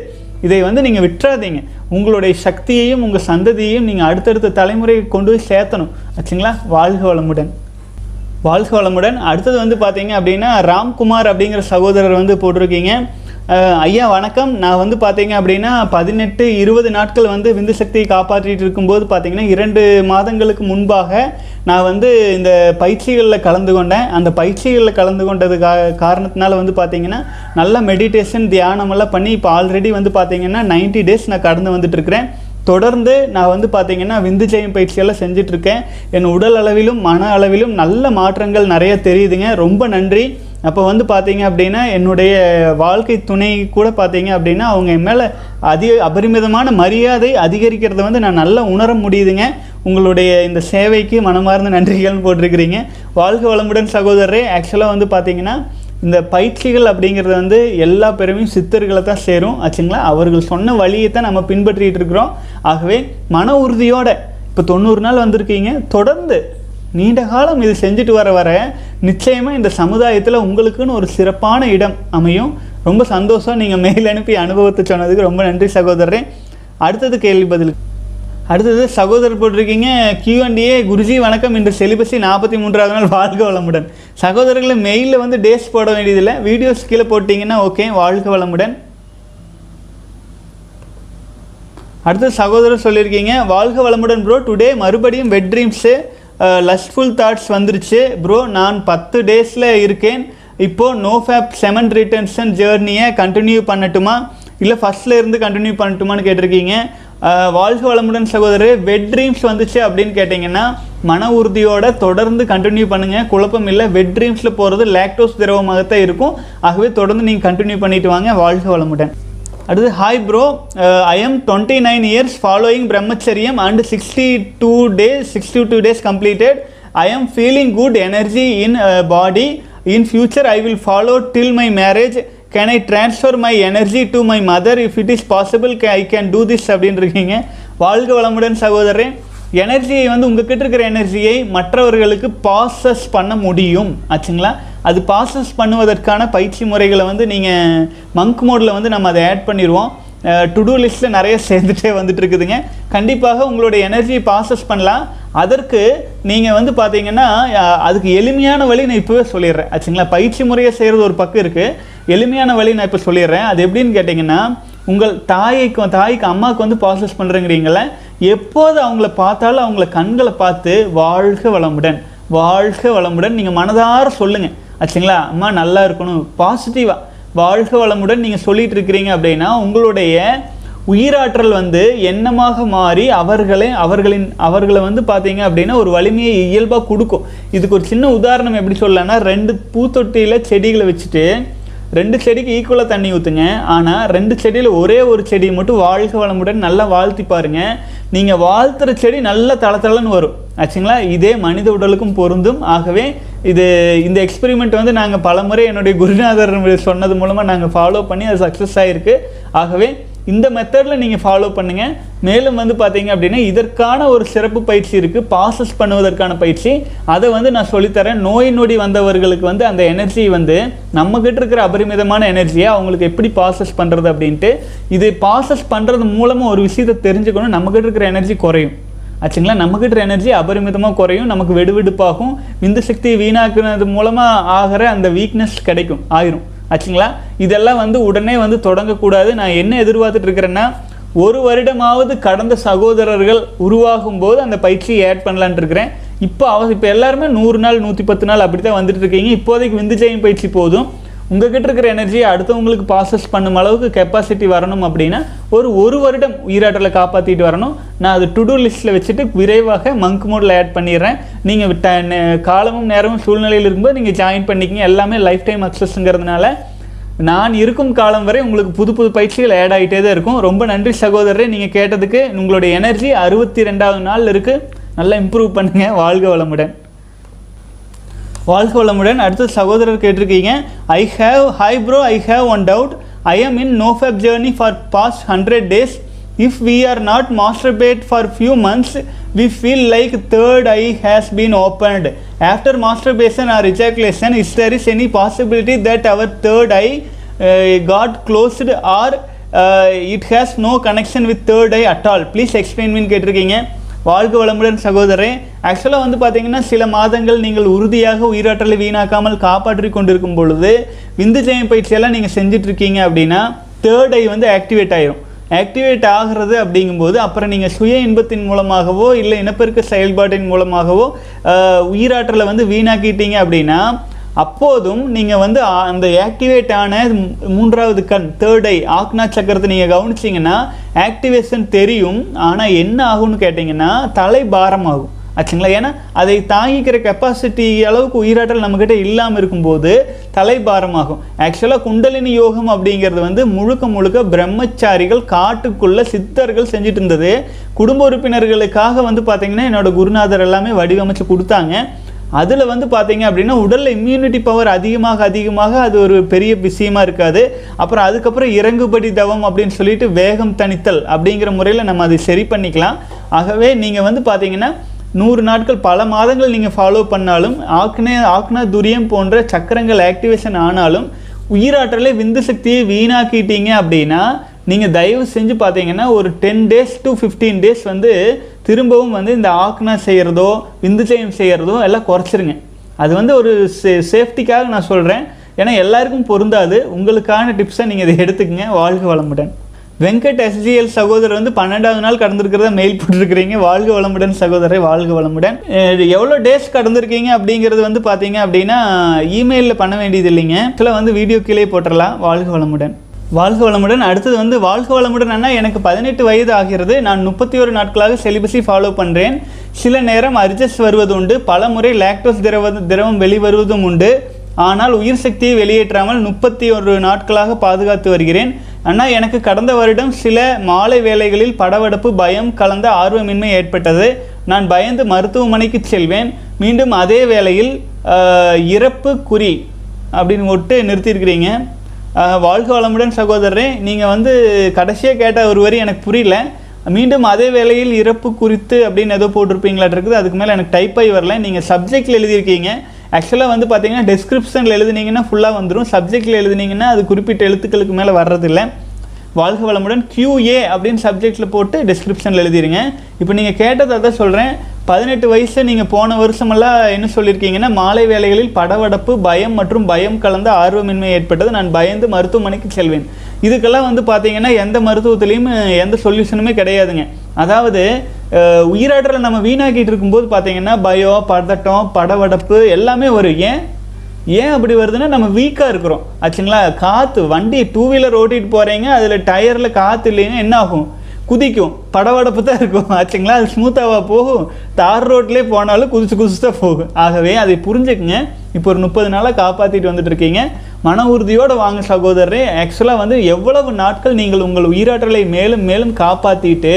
இதை வந்து நீங்கள் விட்டுறாதீங்க. உங்களுடைய சக்தியையும் உங்கள் சந்ததியையும் நீங்கள் அடுத்தடுத்த தலைமுறைக்கு கொண்டு போய் சேர்த்தணும். ஆச்சுங்களா? வாழ்க வளமுடன். வாழ்க வளமுடன். அடுத்தது வந்து பார்த்தீங்க அப்படின்னா ராம்குமார் அப்படிங்கிற சகோதரர் வந்து போட்டிருக்கீங்க. ஐயா வணக்கம். நான் வந்து பார்த்தீங்க அப்படின்னா பதினெட்டு இருபது நாட்கள் வந்து விந்து சக்தியை காப்பாற்றிட்டு இருக்கும்போது பார்த்தீங்கன்னா இரண்டு மாதங்களுக்கு முன்பாக நான் வந்து இந்த பயிற்சிகளில் கலந்து கொண்டேன். அந்த பயிற்சிகளில் கலந்து கொண்டது கா காரணத்தினால வந்து பார்த்தீங்கன்னா நல்ல மெடிடேஷன் தியானமெல்லாம் பண்ணி இப்போ ஆல்ரெடி வந்து பார்த்தீங்கன்னா 90 டேஸ் நான் கடந்து வந்துட்டுருக்கிறேன் தொடர்ந்து நான் வந்து பார்த்தீங்கன்னா விந்து ஜெயம் பயிற்சியெல்லாம் செஞ்சுட்டு இருக்கேன் என் உடல் அளவிலும் மன அளவிலும் நல்ல மாற்றங்கள் நிறைய தெரியுதுங்க. ரொம்ப நன்றி. அப்போ வந்து பார்த்தீங்க அப்படின்னா என்னுடைய வாழ்க்கை துணை கூட பார்த்தீங்க அப்படின்னா அவங்க என் மேலே அதிக அபரிமிதமான மரியாதை அதிகரிக்கிறத வந்து நான் நல்லா உணர முடியுதுங்க. உங்களுடைய இந்த சேவைக்கு மனமார்ந்த நன்றிகள்னு போட்டிருக்கிறீங்க. வாழ்க வளமுடன் சகோதரரே. ஆக்சுவலாக வந்து பார்த்தீங்கன்னா இந்த பயிற்சிகள் அப்படிங்கிறது வந்து எல்லா பெருமையும் சித்தர்களை தான் சேரும் ஆச்சுங்களா? அவர்கள் சொன்ன வழியை தான் நம்ம பின்பற்றிகிட்டு இருக்கிறோம். ஆகவே மன உறுதியோட இப்போ தொண்ணூறு நாள் வந்திருக்கீங்க தொடர்ந்து நீண்ட காலம் இது செஞ்சுட்டு வர வர நிச்சயமாக இந்த சமுதாயத்தில் உங்களுக்குன்னு ஒரு சிறப்பான இடம் அமையும். ரொம்ப சந்தோஷம் நீங்கள் மெயில் அனுப்பி அனுபவத்தை சொன்னதுக்கு ரொம்ப நன்றி சகோதரரே. அடுத்தது கேள்வி பதில் அடுத்தது சகோதரர் போட்டிருக்கீங்க கியூஎன்டிஏ குருஜி வணக்கம். இன்று செலிபஸி நாற்பத்தி மூன்றாவது நாள் வாழ்க வளமுடன். சகோதரர்களை மெயிலில் வந்து டேஸ் போட வேண்டியதில்லை. வீடியோஸ் கீழே போட்டிங்கன்னா ஓகே வாழ்க வளமுடன். அடுத்து சகோதரர் சொல்லியிருக்கீங்க வாழ்க வளமுடன் ப்ரோ டுடே மறுபடியும் வெட் ட்ரீம்ஸு லஸ்ட்ஃபுல் தாட்ஸ் வந்துருச்சு. ப்ரோ நான் பத்து டேஸில் இருக்கேன். இப்போது நோ ஃபேப் செமன் ரிட்டன்ஷன் ஜேர்னியை கண்டினியூ பண்ணட்டுமா? இல்லை ஃபஸ்ட்டில் இருந்து கண்டினியூ பண்ணட்டுமான்னு கேட்டிருக்கீங்க. வாழ்க வளமுடன் சகோதரர் வெட் ட்ரீம்ஸ் வந்துச்சு அப்படின்னு கேட்டிங்கன்னா மன உறுதியோட தொடர்ந்து கண்டினியூ பண்ணுங்கள் குழப்பம் இல்லை வெட் ட்ரீம்ஸில் போகிறது லேக்டோஸ் திரவமாகத்தான் இருக்கும். ஆகவே தொடர்ந்து நீங்கள் கண்டினியூ பண்ணிட்டு வாங்க. வாழ்க வளமுடன். அடுத்து hi bro I am twenty nine years following brahmacharyam and sixty two days sixty two days completed I am feeling good energy in body in future I will follow till my marriage can I transfer my energy to my mother if it is possible I can do this அப்படின்னு இருக்கீங்க வாழ்க வளமுடன் சகோதரன் எனர்ஜியை வந்து உங்ககிட்ட இருக்கிற எனர்ஜியை மற்றவர்களுக்கு பாசஸ் பண்ண முடியும். ஆச்சுங்களா? அது பாசஸ் பண்ணுவதற்கான பயிற்சி முறைகளை வந்து நீங்கள் மங்க் மோடில் வந்து நம்ம அதை ஆட் பண்ணிடுவோம் டு டூ லிஸ்ட்டில் நிறைய சேர்ந்துட்டே வந்துட்டு இருக்குதுங்க கண்டிப்பாக உங்களுடைய எனர்ஜி ப்ராசஸ் பண்ணலாம். அதற்கு நீங்கள் வந்து பார்த்தீங்கன்னா அதுக்கு எளிமையான வழி நான் இப்போவே சொல்லிடுறேன். ஆச்சுங்களா? பயிற்சி முறையை செய்கிறது ஒரு பக்கம் இருக்குது எளிமையான வழி நான் இப்போ சொல்லிடுறேன். அது எப்படின்னு கேட்டிங்கன்னா உங்கள் தாய்க்கு தாய்க்கு அம்மாவுக்கு வந்து ப்ராசஸ் பண்ணுறேங்கிறீங்கள எப்போது அவங்கள பார்த்தாலும் அவங்கள கண்களை பார்த்து வாழ்க வளமுடன். வாழ்க வளமுடன். நீங்கள் மனதார சொல்லுங்கள் ஆச்சுங்களா? அம்மா நல்லா இருக்கணும். பாசிட்டிவாக வாழ்க வளமுடன் நீங்கள் சொல்லிட்டு இருக்கிறீங்க அப்படின்னா உங்களுடைய உயிராற்றல் வந்து எண்ணமாக மாறி அவர்களை அவர்களின் அவர்களை வந்து பார்த்தீங்க அப்படின்னா ஒரு வலிமையை இயல்பாக கொடுக்கும். இதுக்கு ஒரு சின்ன உதாரணம் எப்படி சொல்லலாம்னா ரெண்டு பூத்தொட்டியில் செடிகளை வச்சுட்டு ரெண்டு செடிக்கு ஈக்குவலாக தண்ணி ஊற்றுங்க ஆனால் ரெண்டு செடியில் ஒரே ஒரு செடியை மட்டும் வாழ்க வளமுடன் நல்லா வாழ்த்தி பாருங்கள் நீங்கள் வாழ்த்துற செடி நல்ல தளத்தளன்னு வரும். ஆச்சுங்களா? இதே மனித உடலுக்கும் பொருந்தும். ஆகவே இது இந்த எக்ஸ்பெரிமெண்ட் வந்து நாங்கள் பலமுறை என்னுடைய குருநாதர் சொன்னது மூலமாக நாங்கள் ஃபாலோ பண்ணி அது சக்ஸஸ் ஆகிருக்கு ஆகவே இந்த மெத்தடில் நீங்கள் ஃபாலோ பண்ணுங்கள் மேலும் வந்து பார்த்தீங்க அப்படின்னா இதற்கான ஒரு சிறப்பு பயிற்சி இருக்குது பாசஸ் பண்ணுவதற்கான பயிற்சி. அதை வந்து நான் சொல்லித்தரேன். நோய் நொடி வந்தவர்களுக்கு வந்து அந்த எனர்ஜி வந்து நம்மக்கிட்ட இருக்கிற அபரிமிதமான எனர்ஜியை அவங்களுக்கு எப்படி பாசஸ் பண்ணுறது அப்படின்ட்டு இது பாசஸ் பண்ணுறது மூலமாக ஒரு விஷயத்தை தெரிஞ்சுக்கணும். நம்மக்கிட்ட இருக்கிற எனர்ஜி குறையும். ஆச்சுங்களா? நம்மக்கிட்ட எனர்ஜி அபரிமிதமாக குறையும். நமக்கு வெடுவெடுப்பாகும். விந்து சக்தி வீணாக்குனது மூலமாக ஆகிற அந்த வீக்னஸ் கிடைக்கும். ஆயிரும். ஆச்சுங்களா? இதெல்லாம் வந்து உடனே வந்து தொடங்கக்கூடாது. நான் என்ன எதிர்பார்த்துட்டு இருக்கிறேன்னா ஒரு வருடமாவது கடந்த சகோதரர்கள் உருவாகும் போது அந்த பயிற்சியை ஆட் பண்ணலான் இருக்கிறேன். இப்போ அவ இப்போ எல்லாருமே நூறு நாள் நூற்றி பத்து நாள் அப்படி தான் வந்துட்டு இருக்கீங்க. இப்போதைக்கு விந்துஜயம் பயிற்சி போதும். உங்ககிட்ட இருக்கிற எனர்ஜியை அடுத்தவங்களுக்கு ப்ராசஸ் பண்ணும் அளவுக்கு கெப்பாசிட்டி வரணும் அப்படின்னா ஒரு ஒரு வருடம் உயிராற்றலை காப்பாற்றிட்டு வரணும். நான் அது டு டூ லிஸ்ட்டில் வச்சுட்டு விரைவாக மங்க் மோடில் ஆட் பண்ணிடுறேன். நீங்கள் ட காலமும் நேரமும் சூழ்நிலையில் இருக்கும்போது நீங்கள் ஜாயின் பண்ணிக்கிங்க. எல்லாமே லைஃப் டைம் அக்சஸ்ங்கிறதுனால நான் இருக்கும் காலம் வரை உங்களுக்கு புது புது பயிற்சிகள் ஆட் ஆகிட்டே தான் இருக்கும். ரொம்ப நன்றி சகோதரரே நீங்கள் கேட்டதுக்கு உங்களுடைய எனர்ஜி அறுபத்தி ரெண்டாவது நாள் இருக்குது நல்லா இம்ப்ரூவ் பண்ணுங்கள் வாழ்க வளமுடன். வாழ்க வளமுடன். அடுத்த சகோதரர் கேட்டிருக்கீங்க. I have hi bro I have one doubt I am in no fap journey for past hundred days if we are not masturbate for few months we feel like third eye has been opened after masturbation or ejaculation is there is any possibility that our third eye got closed or it has no connection with third eye at all please explain mean கேட்டிருக்கீங்க. வாழ்க வளமுடன் சகோதரே ஆக்சுவலாக வந்து பார்த்தீங்கன்னா சில மாதங்கள் நீங்கள் உறுதியாக உயிராற்றலை வீணாக்காமல் காப்பாற்றி கொண்டிருக்கும் பொழுது விந்து ஜெயம் பயிற்சியெல்லாம் நீங்கள் செஞ்சுட்டு இருக்கீங்க அப்படின்னா தேர்ட் ஐ வந்து ஆக்டிவேட் ஆயிரும். ஆக்டிவேட் ஆகிறது அப்படிங்கும்போது அப்புறம் நீங்கள் சுய இன்பத்தின் மூலமாகவோ இல்லை இனப்பெருக்க செயல்பாட்டின் மூலமாகவோ உயிராற்றலை வந்து வீணாக்கிட்டீங்க அப்படின்னா அப்போதும் நீங்கள் வந்து அந்த ஆக்டிவேட் ஆன மூன்றாவது கண் தேர்ட் ஐ ஆக்னா சக்கரத்தை நீங்கள் கவனிச்சிங்கன்னா ஆக்டிவேஷன் தெரியும். ஆனால் என்ன ஆகும்னு கேட்டிங்கன்னா தலை பாரமாகும். ஆச்சுங்களா? ஏன்னா அதை தாங்கிக்கிற கெப்பாசிட்டி அளவுக்கு உயிராற்றல் நம்மக்கிட்ட இல்லாமல் இருக்கும்போது தலைபாரமாகும் ஆக்சுவலாக குண்டலினி யோகம் அப்படிங்கிறது வந்து முழுக்க முழுக்க பிரம்மச்சாரிகள் காட்டுக்குள்ளே சித்தர்கள் செஞ்சுட்டு இருந்தது. குடும்ப உறுப்பினர்களுக்காக வந்து பார்த்திங்கன்னா என்னோடய குருநாதர் எல்லாமே வடிவமைச்சு கொடுத்தாங்க. அதில் வந்து பார்த்தீங்க அப்படின்னா உடலில் இம்யூனிட்டி பவர் அதிகமாக அதிகமாக அது ஒரு பெரிய விஷயமா இருக்காது. அப்புறம் அதுக்கப்புறம் இறங்குபடி தவம் அப்படின்னு சொல்லிட்டு வேகம் தணித்தல் அப்படிங்கிற முறையில் நம்ம அதை சரி பண்ணிக்கலாம். ஆகவே நீங்கள் வந்து பார்த்தீங்கன்னா நூறு நாட்கள் பல மாதங்கள் நீங்கள் ஃபாலோ பண்ணாலும் ஆக்னே ஆக்னா துரியம் போன்ற சக்கரங்கள் ஆக்டிவேஷன் ஆனாலும் உயிராற்றலை விந்து சக்தியை வீணாக்கிட்டீங்க அப்படின்னா நீங்கள் தயவு செஞ்சு பார்த்தீங்கன்னா ஒரு ten days to fifteen days வந்து திரும்பவும் வந்து இந்த ஆக்னா செய்கிறதோ விந்துச்சயம் செய்கிறதோ எல்லாம் குறைச்சிருங்க. அது வந்து ஒரு சே சேஃப்டிக்காக நான் சொல்கிறேன் ஏன்னா எல்லாருக்கும் பொருந்தாது. உங்களுக்கான டிப்ஸை நீங்கள் இதை எடுத்துக்கங்க. வாழ்க வளமுடன். வெங்கட் எஸ்ஜிஎல் சகோதரர் வந்து பன்னெண்டாவது நாள் கடந்திருக்கிறத மெயில் போட்டிருக்கிறீங்க. வாழ்க வளமுடன் சகோதரரை வாழ்க வளமுடன். எவ்வளோ டேஸ் கடந்திருக்கீங்க அப்படிங்கிறது வந்து பார்த்தீங்க அப்படின்னா இமெயிலில் பண்ண வேண்டியது இல்லைங்க. சில வந்து வீடியோ கீழே போட்டுடலாம் வாழ்க வளமுடன். வாழ்க வளமுடன். அடுத்தது வந்து வாழ்க வளமுடன் அண்ணா எனக்கு பதினெட்டு வயது ஆகிறது. நான் முப்பத்தி ஒரு நாட்களாக செலிபஸை ஃபாலோ பண்ணுறேன் சில நேரம் அர்ஜஸ் வருவது உண்டு. பல முறை லாக்டோஸ் திரவ திரவம் வெளிவருவதும் உண்டு. ஆனால் உயிர் சக்தியை வெளியேற்றாமல் முப்பத்தி ஒரு நாட்களாக பாதுகாத்து வருகிறேன். அண்ணா எனக்கு கடந்த வருடம் சில மாலை வேளைகளில் படவடப்பு பயம் கலந்த ஆர்வமின்மை ஏற்பட்டது. நான் பயந்து மருத்துவமனைக்கு செல்வேன். மீண்டும் அதே வேளையில் இறப்பு குறி அப்படின்னு ஒட்டு நிறுத்தியிருக்கிறீங்க. வாழ்க வளமுடன் சகோதரரே நீங்கள் வந்து கடைசியாக கேட்ட ஒரு வரி எனக்கு புரியல. மீண்டும் அதே வேளையில் இறப்பு குறித்து அப்படின்னு ஏதோ போட்டிருப்பீங்களாட்டிருக்குது அதுக்கு மேலே எனக்கு டைப் ஆகி வரல. நீங்கள் சப்ஜெக்டில் எழுதியிருக்கீங்க. ஆக்சுவலாக வந்து பார்த்தீங்கன்னா டிஸ்கிரிப்ஷனில் எழுதுனீங்கன்னா ஃபுல்லாக வந்துடும் சப்ஜெக்டில் எழுதுனீங்கன்னா அது குறிப்பிட்ட எழுத்துக்களுக்கு மேலே வர்றதில்லை. வாழ்க வளமுடன் கியூஏ அப்படின்னு சப்ஜெக்டில் போட்டு டிஸ்கிரிப்ஷனில் எழுதிருங்க. இப்போ நீங்கள் கேட்டதை தான் சொல்கிறேன் பதினெட்டு வயசு நீங்கள் போன வருஷமெல்லாம் என்ன சொல்லியிருக்கீங்கன்னா மாலை வேலைகளில் படவடப்பு பயம் மற்றும் பயம் கலந்த ஆர்வமின்மை ஏற்பட்டது. நான் பயந்து மருத்துவமனைக்கு செல்வேன். இதுக்கெல்லாம் வந்து பார்த்தீங்கன்னா எந்த மருத்துவத்துலேயும் எந்த சொல்யூஷனுமே கிடையாதுங்க. அதாவது உயிராற்றலை நம்ம வீணாக்கிட்டு இருக்கும்போது பார்த்தீங்கன்னா பயம் பதட்டம் படவடப்பு எல்லாமே வரும். ஏன்? ஏன் அப்படி வருதுன்னா நம்ம வீக்காக இருக்கிறோம். ஆச்சுங்களா? காற்று வண்டி டூ வீலர் ஓட்டிகிட்டு போகிறீங்க அதில் டயரில் காற்று இல்லைன்னா என்ன ஆகும்? குதிக்கும். படவடப்பு தான் இருக்கும். ஆச்சுங்களா? அது ஸ்மூத்தாவாக போகும். தார் ரோட்லேயே போனாலும் குதிச்சு குதிச்சு தான் போகும். ஆகவே அதை புரிஞ்சுக்குங்க. இப்போ ஒரு முப்பது நாளாக காப்பாற்றிட்டு வந்துட்டு இருக்கீங்க. மன உறுதியோடு வாங்க சகோதரரே ஆக்சுவலாக வந்து எவ்வளவு நாட்கள் நீங்கள் உங்கள் உயிராற்றலை மேலும் மேலும் காப்பாற்றிட்டு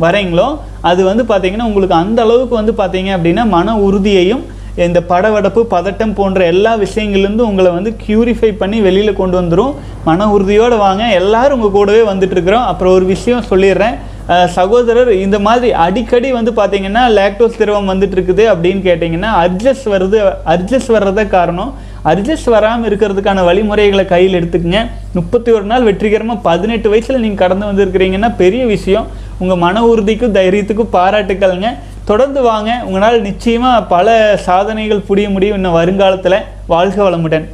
வரீங்களோ அது வந்து பார்த்திங்கன்னா உங்களுக்கு அந்த அளவுக்கு வந்து பார்த்தீங்க அப்படின்னா மன உறுதியையும் இந்த படவடப்பு பதட்டம் போன்ற எல்லா விஷயங்கள்லேருந்து உங்களை வந்து க்யூரிஃபை பண்ணி வெளியில் கொண்டு வந்துடும் மன உறுதியோடு வாங்க. எல்லாரும் உங்கள் கூடவே வந்துட்டுருக்குறோம். அப்புறம் ஒரு விஷயம் சொல்லிடுறேன். சகோதரர் இந்த மாதிரி அடிக்கடி வந்து பார்த்தீங்கன்னா லேக்டோஸ் திரவம் வந்துட்டு இருக்குது அப்படின்னு கேட்டிங்கன்னா அர்ஜஸ் வருது அர்ஜஸ் வர்றத காரணம் அர்ஜஸ் வராமல் இருக்கிறதுக்கான வழிமுறைகளை கையில் எடுத்துக்கங்க. முப்பத்தி ஒரு நாள் வெற்றிகரமாக பதினெட்டு வயசில் நீங்கள் கடந்து வந்திருக்கிறீங்கன்னா பெரிய விஷயம். உங்கள் மன உறுதிக்கும் தைரியத்துக்கும் பாராட்டுக்கள்ங்க. தொடர்ந்து வாங்க. உங்களால் நிச்சயமாக பல சாதனைகள் புரிய முடியும். இன்னும் வருங்காலத்தில் வாழ்க வளமுடன்.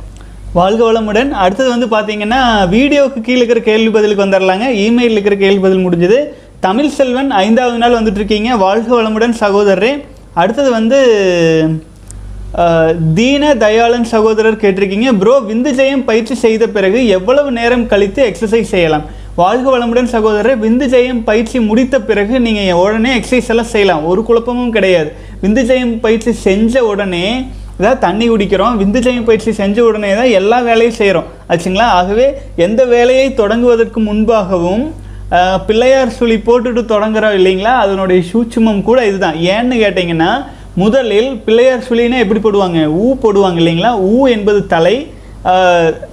வாழ்க வளமுடன். அடுத்தது வந்து பார்த்தீங்கன்னா வீடியோவுக்கு கீழே இருக்கிற கேள்வி பதிலுக்கு வந்துடலாங்க இமெயிலில் இருக்கிற கேள்வி பதில் முடிஞ்சது. தமிழ் செல்வன் ஐந்தாவது நாள் வந்துட்ருக்கீங்க வாழ்க வளமுடன் சகோதரரே. அடுத்தது வந்து தீன தயாளன் சகோதரர் கேட்டிருக்கீங்க. ப்ரோ விந்து ஜெயம் பயிற்சி செய்த பிறகு எவ்வளவு நேரம் கழித்து எக்ஸசைஸ் செய்யலாம்? வாழ்க வளமுடன் சகோதரர் விந்து ஜெயம் பயிற்சி முடித்த பிறகு நீங்கள் உடனே எக்ஸசைஸ் எல்லாம் செய்யலாம். ஒரு குழப்பமும் கிடையாது. விந்து ஜெயம் பயிற்சி செஞ்ச உடனே அதாவது தண்ணி குடிக்கிறோம் விந்து ஜெயம் பயிற்சி செஞ்ச உடனே தான் எல்லா வேலையும் செய்கிறோம் ஆச்சுங்களா? ஆகவே எந்த வேலையை தொடங்குவதற்கு முன்பாகவும் பிள்ளையார் சுழி போட்டுட்டு தொடங்குறோம் இல்லைங்களா? அதனுடைய சூட்சுமம் கூட இதுதான். ஏன்னு கேட்டிங்கன்னா முதலில் பிள்ளையார் சுழினா எப்படி போடுவாங்க? ஊ போடுவாங்க இல்லைங்களா? ஊ என்பது தலை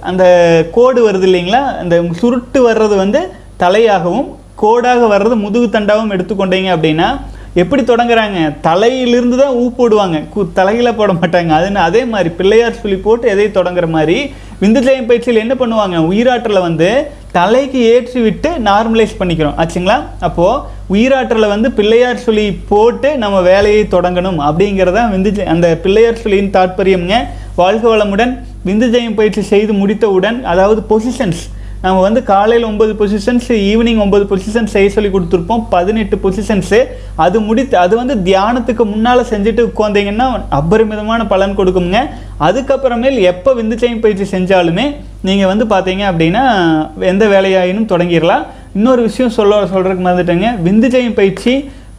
அந்த கோடு வருது இல்லைங்களா? அந்த சுருட்டு வர்றது வந்து தலையாகவும் கோடாக வர்றது முதுகு தண்டாகவும் எடுத்துக்கொண்டீங்க அப்படின்னா எப்படி தொடங்குறாங்க? தலையிலிருந்து தான் ஊ போடுவாங்க. கு போட மாட்டாங்க. அது அதே மாதிரி பிள்ளையார் சொல்லி போட்டு எதை தொடங்குற மாதிரி விந்துஜயம் பயிற்சியில் என்ன பண்ணுவாங்க? உயிராற்றலை வந்து தலைக்கு ஏற்றி விட்டு நார்மலைஸ் பண்ணிக்கிறோம். ஆச்சுங்களா? அப்போது உயிராற்றலை வந்து பிள்ளையார் சொல்லி போட்டு நம்ம வேலையை தொடங்கணும் அப்படிங்கிறதான் விந்து அந்த பிள்ளையார் சொல்லியின் தாற்பயம்ங்க. வாழ்க வளமுடன். விந்து ஜெயம் பயிற்சி செய்து முடித்தவுடன் அதாவது பொசிஷன்ஸ் நம்ம வந்து காலையில் ஒன்பது பொசிஷன்ஸ் ஈவினிங் ஒன்பது பொசிஷன்ஸ் செய்ய சொல்லி கொடுத்துருப்போம். பதினெட்டு பொசிஷன்ஸு அது முடித்து அது வந்து தியானத்துக்கு முன்னால் செஞ்சுட்டு உட்காந்தீங்கன்னா அபரிமிதமான பலன் கொடுக்குங்க அதுக்கப்புறமேல் எப்போ விந்து ஜெயம் பயிற்சி செஞ்சாலுமே நீங்கள் வந்து பார்த்தீங்க அப்படின்னா எந்த வேலையாயினும் தொடங்கிடலாம் இன்னொரு விஷயம் சொல்ல சொல்கிறதுக்கு மறந்துட்டேங்க. விந்து ஜெயம் பயிற்சி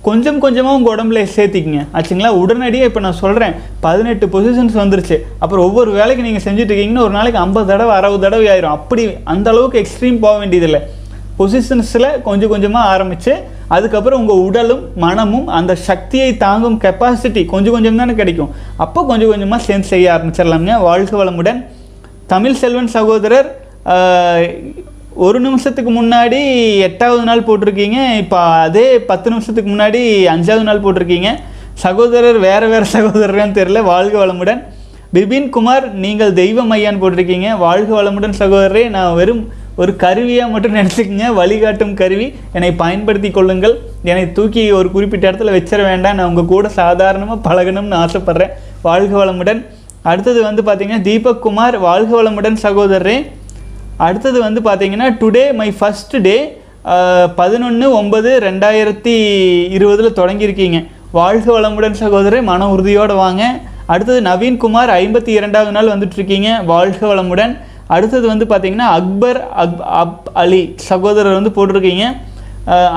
கொஞ்சம் கொஞ்சமாக உங்கள் உடம்புல சேர்த்திக்கிங்க. ஆச்சுங்களா? உடனடியாக இப்போ நான் சொல்கிறேன் பதினெட்டு பொசிஷன்ஸ் வந்துருச்சு. அப்புறம் ஒவ்வொரு வேலைக்கு நீங்கள் செஞ்சுட்ருக்கீங்கன்னா ஒரு நாளைக்கு ஐம்பது தடவை அறுபது தடவை ஆயிரும். அப்படி அந்த அளவுக்கு எக்ஸ்ட்ரீம் போக வேண்டியதில்லை. பொசிஷன்ஸில் கொஞ்சம் கொஞ்சமாக ஆரம்பித்து அதுக்கப்புறம் உங்கள் உடலும் மனமும் அந்த சக்தியை தாங்கும் கெப்பாசிட்டி கொஞ்சம் கொஞ்சம் தானே கிடைக்கும். அப்போ கொஞ்சம் கொஞ்சமாக சேர்ந்து செய்ய ஆரம்பிச்சிடலாம்ங்க. வாழ்க வளமுடன். தமிழ் செல்வன் சகோதரர் ஒரு நிமிஷத்துக்கு முன்னாடி எட்டாவது நாள் போட்டிருக்கீங்க இப்போ அதே பத்து நிமிஷத்துக்கு முன்னாடி அஞ்சாவது நாள் போட்டிருக்கீங்க. சகோதரர் வேறு வேறு சகோதரர்னு தெரியல வாழ்க வளமுடன். பிபின் குமார் நீங்கள் தெய்வம் ஐயான்னு போட்டிருக்கீங்க. வாழ்க வளமுடன் சகோதரரே நான் வெறும் ஒரு கருவியாக மட்டும் நினச்சிக்கங்க வழிகாட்டும் கருவி. என்னை பயன்படுத்தி கொள்ளுங்கள். என்னை தூக்கி ஒரு குறிப்பிட்ட இடத்துல வச்சிட வேண்டாம். நான் உங்கள் கூட சாதாரணமாக பழகணும்னு ஆசைப்பட்றேன். வாழ்க வளமுடன். அடுத்தது வந்து பார்த்திங்கன்னா தீபக் குமார் வாழ்க வளமுடன் சகோதரரே. அடுத்தது வந்து பார்த்தீங்கன்னா டுடே மை ஃபஸ்ட் டே பதினொன்று ஒன்பது ரெண்டாயிரத்தி இருபதில் தொடங்கியிருக்கீங்க. வாழ்க வளமுடன் சகோதரர் மன உறுதியோடு வாங்க. அடுத்தது நவீன்குமார் ஐம்பத்தி இரண்டாவது நாள் வந்துட்டுருக்கீங்க. வாழ்க வளமுடன். அடுத்தது வந்து பார்த்தீங்கன்னா அக்பர் அக் அப் அலி சகோதரர் வந்து போட்டிருக்கீங்க.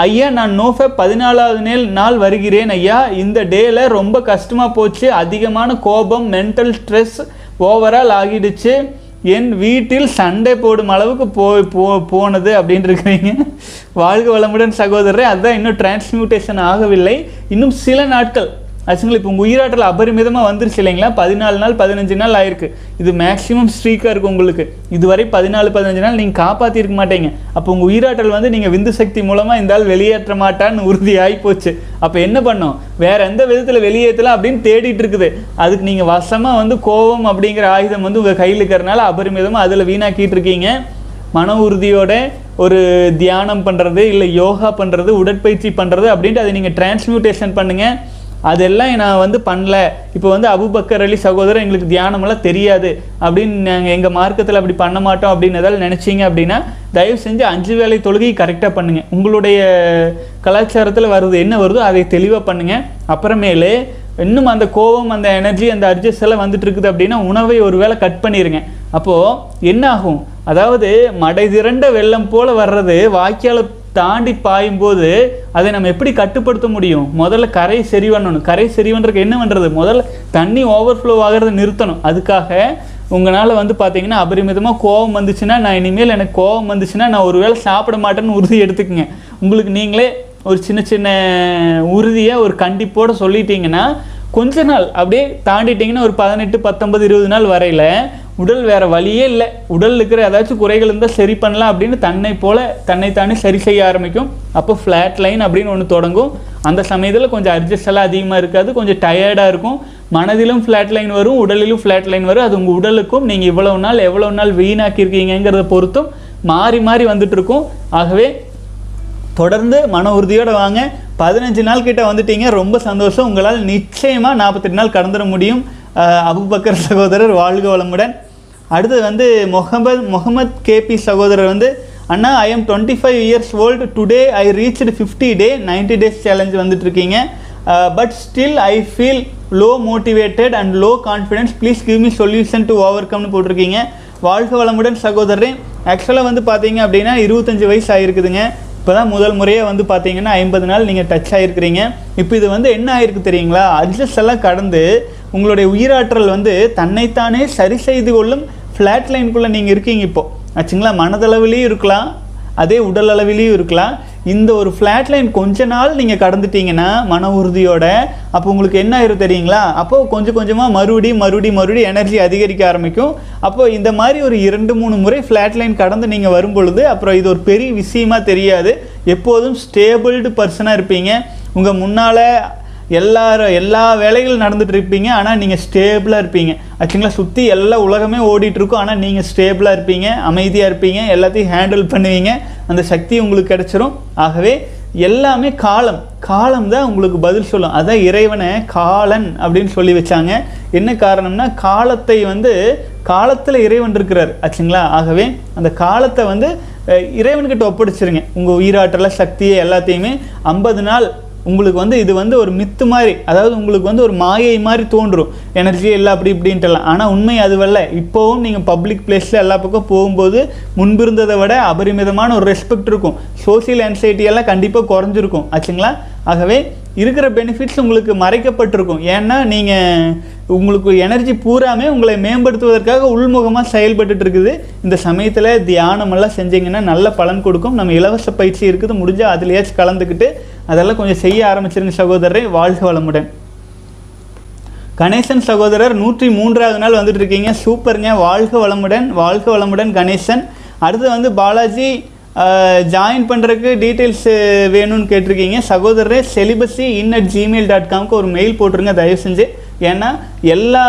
ஐயா நான் நோஃப பதினாலாவது நாள் நாள் வருகிறேன் ஐயா. இந்த டேயில் ரொம்ப கஷ்டமாக போச்சு. அதிகமான கோபம் மென்டல் ஸ்ட்ரெஸ் ஓவரால் ஆகிடுச்சு. என் வீட்டில் சண்டை போடும் அளவுக்கு போய் போ போனது அப்படின்ட்டு இருக்கிறீங்க வாழ்க வளமுடன் சகோதரரே அதுதான் இன்னும் டிரான்ஸ்மியூட்டேஷன் ஆகவில்லை. இன்னும் சில நாட்கள் ஆச்சுங்களா இப்போ உங்கள் உயிராற்றல் அபரிமிதமாக வந்துருச்சு இல்லைங்களா? பதினாலு நாள் பதினஞ்சு நாள் ஆயிருக்கு. இது மேக்ஸிமம் ஸ்ட்ரீக்காக இருக்கும் உங்களுக்கு. இதுவரை பதினாலு பதினஞ்சு நாள் நீங்கள் காப்பாற்றிருக்க மாட்டீங்க. அப்போ உங்கள் உயிராற்றல் வந்து நீங்கள் விந்து சக்தி மூலமாக இந்த ஆள் வெளியேற்ற மாட்டான்னு உறுதி ஆகி போச்சு. அப்போ என்ன பண்ணோம்? வேற எந்த விதத்தில் வெளியேற்றலாம் அப்படின்னு தேடிட்டு இருக்குது. அதுக்கு நீங்கள் வசமாக வந்து கோபம் அப்படிங்கிற ஆயுதம் வந்து உங்கள் கையில் இருக்கிறனால அபரிமிதமாக அதில் வீணாக்கிட்டு இருக்கீங்க. மன உறுதியோட ஒரு தியானம் பண்ணுறது இல்லை யோகா பண்ணுறது உடற்பயிற்சி பண்ணுறது அப்படின்ட்டு அதை நீங்கள் டிரான்ஸ்மியூட்டேஷன் பண்ணுங்கள் அதெல்லாம் நான் வந்து பண்ணல. இப்போ வந்து அபுபக்கர் அலி சகோதரர் எங்களுக்கு தியானமெல்லாம் தெரியாது. அப்படின்னு நாங்கள் எங்கள் மார்க்கத்தில் அப்படி பண்ண மாட்டோம் அப்படின்னு ஏதாவது நினச்சிங்க அப்படின்னா தயவு செஞ்சு அஞ்சு வேளை தொழுகை கரெக்டாக பண்ணுங்கள் உங்களுடைய கலாச்சாரத்தில் வருது என்ன வருதோ அதை தெளிவாக பண்ணுங்கள் அப்புறமேலு இன்னும் அந்த கோபம் அந்த எனர்ஜி அந்த அட்ஜஸ்ட் எல்லாம் வந்துட்டு இருக்குது அப்படின்னா உணவை ஒரு வேளை கட் பண்ணிடுங்க அப்போது என்ன ஆகும்? அதாவது மடை திரண்ட வெள்ளம் போல் வர்றது வாய்க்கால தாண்டி பாயும்போது அதை நம்ம எப்படி கட்டுப்படுத்த முடியும்? முதல்ல கரை சரி பண்ணணும். கரை சரி பண்ணுறதுக்கு என்ன பண்ணுறது முதல்ல தண்ணி ஓவர்ஃப்ளோ ஆகிறத நிறுத்தணும். அதுக்காக உங்களால் வந்து பார்த்தீங்கன்னா அபரிமிதமாக கோவம் வந்துச்சுன்னா நான் இனிமேல் எனக்கு கோவம் வந்துச்சுன்னா நான் ஒருவேளை சாப்பிட மாட்டேன்னு உறுதி எடுத்துக்கங்க. உங்களுக்கு நீங்களே ஒரு சின்ன சின்ன உறுதியை ஒரு கண்டிப்போட சொல்லிட்டீங்கன்னா கொஞ்ச நாள் அப்படியே தாண்டிட்டிங்கன்னா ஒரு பதினெட்டு பத்தொன்பது இருபது நாள் வரையில் உடல் வேறு வழியே இல்லை. உடல் இருக்கிற ஏதாச்சும் குறைகள் இருந்தால் சரி பண்ணலாம் அப்படின்னு தன்னை போல தன்னைத்தானே சரி செய்ய ஆரம்பிக்கும். அப்போ ஃப்ளாட் லைன் அப்படின்னு ஒன்று தொடங்கும். அந்த சமயத்தில் கொஞ்சம் அட்ஜஸ்ட் எல்லாம் அதிகமாக இருக்காது. கொஞ்சம் டயர்டாக இருக்கும். மனதிலும் ஃப்ளாட் லைன் வரும் உடலிலும் ஃப்ளாட் லைன் வரும். அது உங்கள் உடலுக்கும் நீங்கள் இவ்வளோ நாள் எவ்வளோ நாள் வீணாக்கியிருக்கீங்கிறத பொறுத்தும் மாறி மாறி வந்துட்டு இருக்கும். ஆகவே தொடர்ந்து மன உறுதியோடு வாங்க. பதினஞ்சு நாள் கிட்ட வந்துட்டீங்க. ரொம்ப சந்தோஷம். உங்களால் நிச்சயமாக நாற்பத்தெட்டு நாள் கடந்துட முடியும். அபுபக்கர் சகோதரர் வாழ்க வளமுடன். அடுத்தது வந்து முகமது முகமது கேபி சகோதரர் வந்து அண்ணா I am twenty five years old today I reached fifty day 90 days challenge வந்துட்டுருக்கீங்க but still I feel low motivated and low confidence please give me solution to over கம்னு போட்டிருக்கீங்க. வாழ்க வளமுடன் சகோதரரே. ஆக்சுவலாக வந்து பார்த்தீங்க அப்படின்னா இருபத்தஞ்சி வயசு ஆகிருக்குதுங்க இப்போ தான் முதல் முறையாக வந்து பார்த்தீங்கன்னா ஐம்பது நாள் நீங்கள் டச் ஆகிருக்கிறீங்க இப்போ இது வந்து என்ன ஆயிருக்கு தெரியுங்களா? அட்ஜஸ்ட் எல்லாம் கடந்து உங்களுடைய உயிராற்றல் வந்து தன்னைத்தானே சரி செய்து கொள்ளும் ஃப்ளாட் லைனுக்குள்ளே நீங்கள் இருக்கீங்க இப்போது ஆச்சுங்களா? மனதளவிலையும் இருக்கலாம் அதே உடல் அளவிலையும் இருக்கலாம். இந்த ஒரு ஃப்ளாட் லைன் கொஞ்ச நாள் நீங்கள் கடந்துட்டீங்கன்னா மன உறுதியோட அப்போ உங்களுக்கு என்ன ஆயிரும் தெரியுங்களா? அப்போது கொஞ்சம் கொஞ்சமாக மறுபடி மறுபடி மறுபடி எனர்ஜி அதிகரிக்க ஆரம்பிக்கும். அப்போது இந்த மாதிரி ஒரு இரண்டு மூணு முறை ஃப்ளாட் லைன் கடந்து நீங்கள் வரும் பொழுது அப்புறம் இது ஒரு பெரிய விஷயமா தெரியாது. எப்போதும் ஸ்டேபிள்டு பர்சனாக இருப்பீங்க. உங்கள் முன்னால் எல்லாரும் எல்லா வேலைகளும் நடந்துட்டு இருப்பீங்க ஆனால் நீங்கள் ஸ்டேபிளாக இருப்பீங்க. ஆச்சுங்களா சுற்றி எல்லா உலகமே ஓடிட்டுருக்கும். ஆனால் நீங்கள் ஸ்டேபிளாக இருப்பீங்க அமைதியாக இருப்பீங்க எல்லாத்தையும் ஹேண்டில் பண்ணுவீங்க. அந்த சக்தி உங்களுக்கு கிடச்சிரும். ஆகவே எல்லாமே காலம். காலம் தான் உங்களுக்கு பதில் சொல்லும். அதான் இறைவனை காலன் அப்படின்னு சொல்லி வச்சாங்க. என்ன காரணம்னா காலத்தை வந்து காலத்தில் இறைவன் இருக்கிறார். ஆச்சுங்களா? ஆகவே அந்த காலத்தை வந்து இறைவன்கிட்ட ஒப்படைச்சிருங்க. உங்கள் உயிராற்றல சக்தியை எல்லாத்தையுமே. ஐம்பது நாள் உங்களுக்கு வந்து இது வந்து ஒரு மித்து மாதிரி அதாவது உங்களுக்கு வந்து ஒரு மாயை மாதிரி தோன்றும். எனர்ஜி எல்லாம் அப்படி இப்படின்ட்டுலாம். ஆனால் உண்மை அதுவல்ல. இப்போவும் நீங்கள் பப்ளிக் பிளேஸில் எல்லா பக்கம் போகும்போது முன்பிருந்ததை விட அபரிமிதமான ஒரு ரெஸ்பெக்ட் இருக்கும். சோஷியல் anxiety எல்லாம் கண்டிப்பாக குறைஞ்சிருக்கும். ஆச்சுங்களா? ஆகவே இருக்கிற பெனிஃபிட்ஸ் உங்களுக்கு மறைக்கப்பட்டிருக்கும். ஏன்னா நீங்கள் உங்களுக்கு எனர்ஜி பூராமே உங்களை மேம்படுத்துவதற்காக உள்முகமாக செயல்பட்டுட்டு இருக்குது இந்த சமயத்தில் தியானமெல்லாம் செஞ்சீங்கன்னா நல்ல பலன் கொடுக்கும். நம்ம இலவச பயிற்சி இருக்குது. முடிஞ்சால் அதுலேயாச்சும் கலந்துக்கிட்டு அதெல்லாம் கொஞ்சம் செய்ய ஆரம்பிச்சிருங்க சகோதரரை வாழ்க வளமுடன். கணேசன் சகோதரர் நூற்றி மூன்றாவது நாள் வந்துட்டு இருக்கீங்க. சூப்பருங்க. வாழ்க வளமுடன் வாழ்க வளமுடன் கணேசன். அடுத்து வந்து பாலாஜி ஜாயின் பண்ணுறதுக்கு டீட்டெயில்ஸ் வேணும்னு கேட்டிருக்கீங்க. சகோதரரே celibacy in at Gmail dot காம்க்கு ஒரு மெயில் போட்டுருங்க தயவு செஞ்சு ஏன்னா எல்லா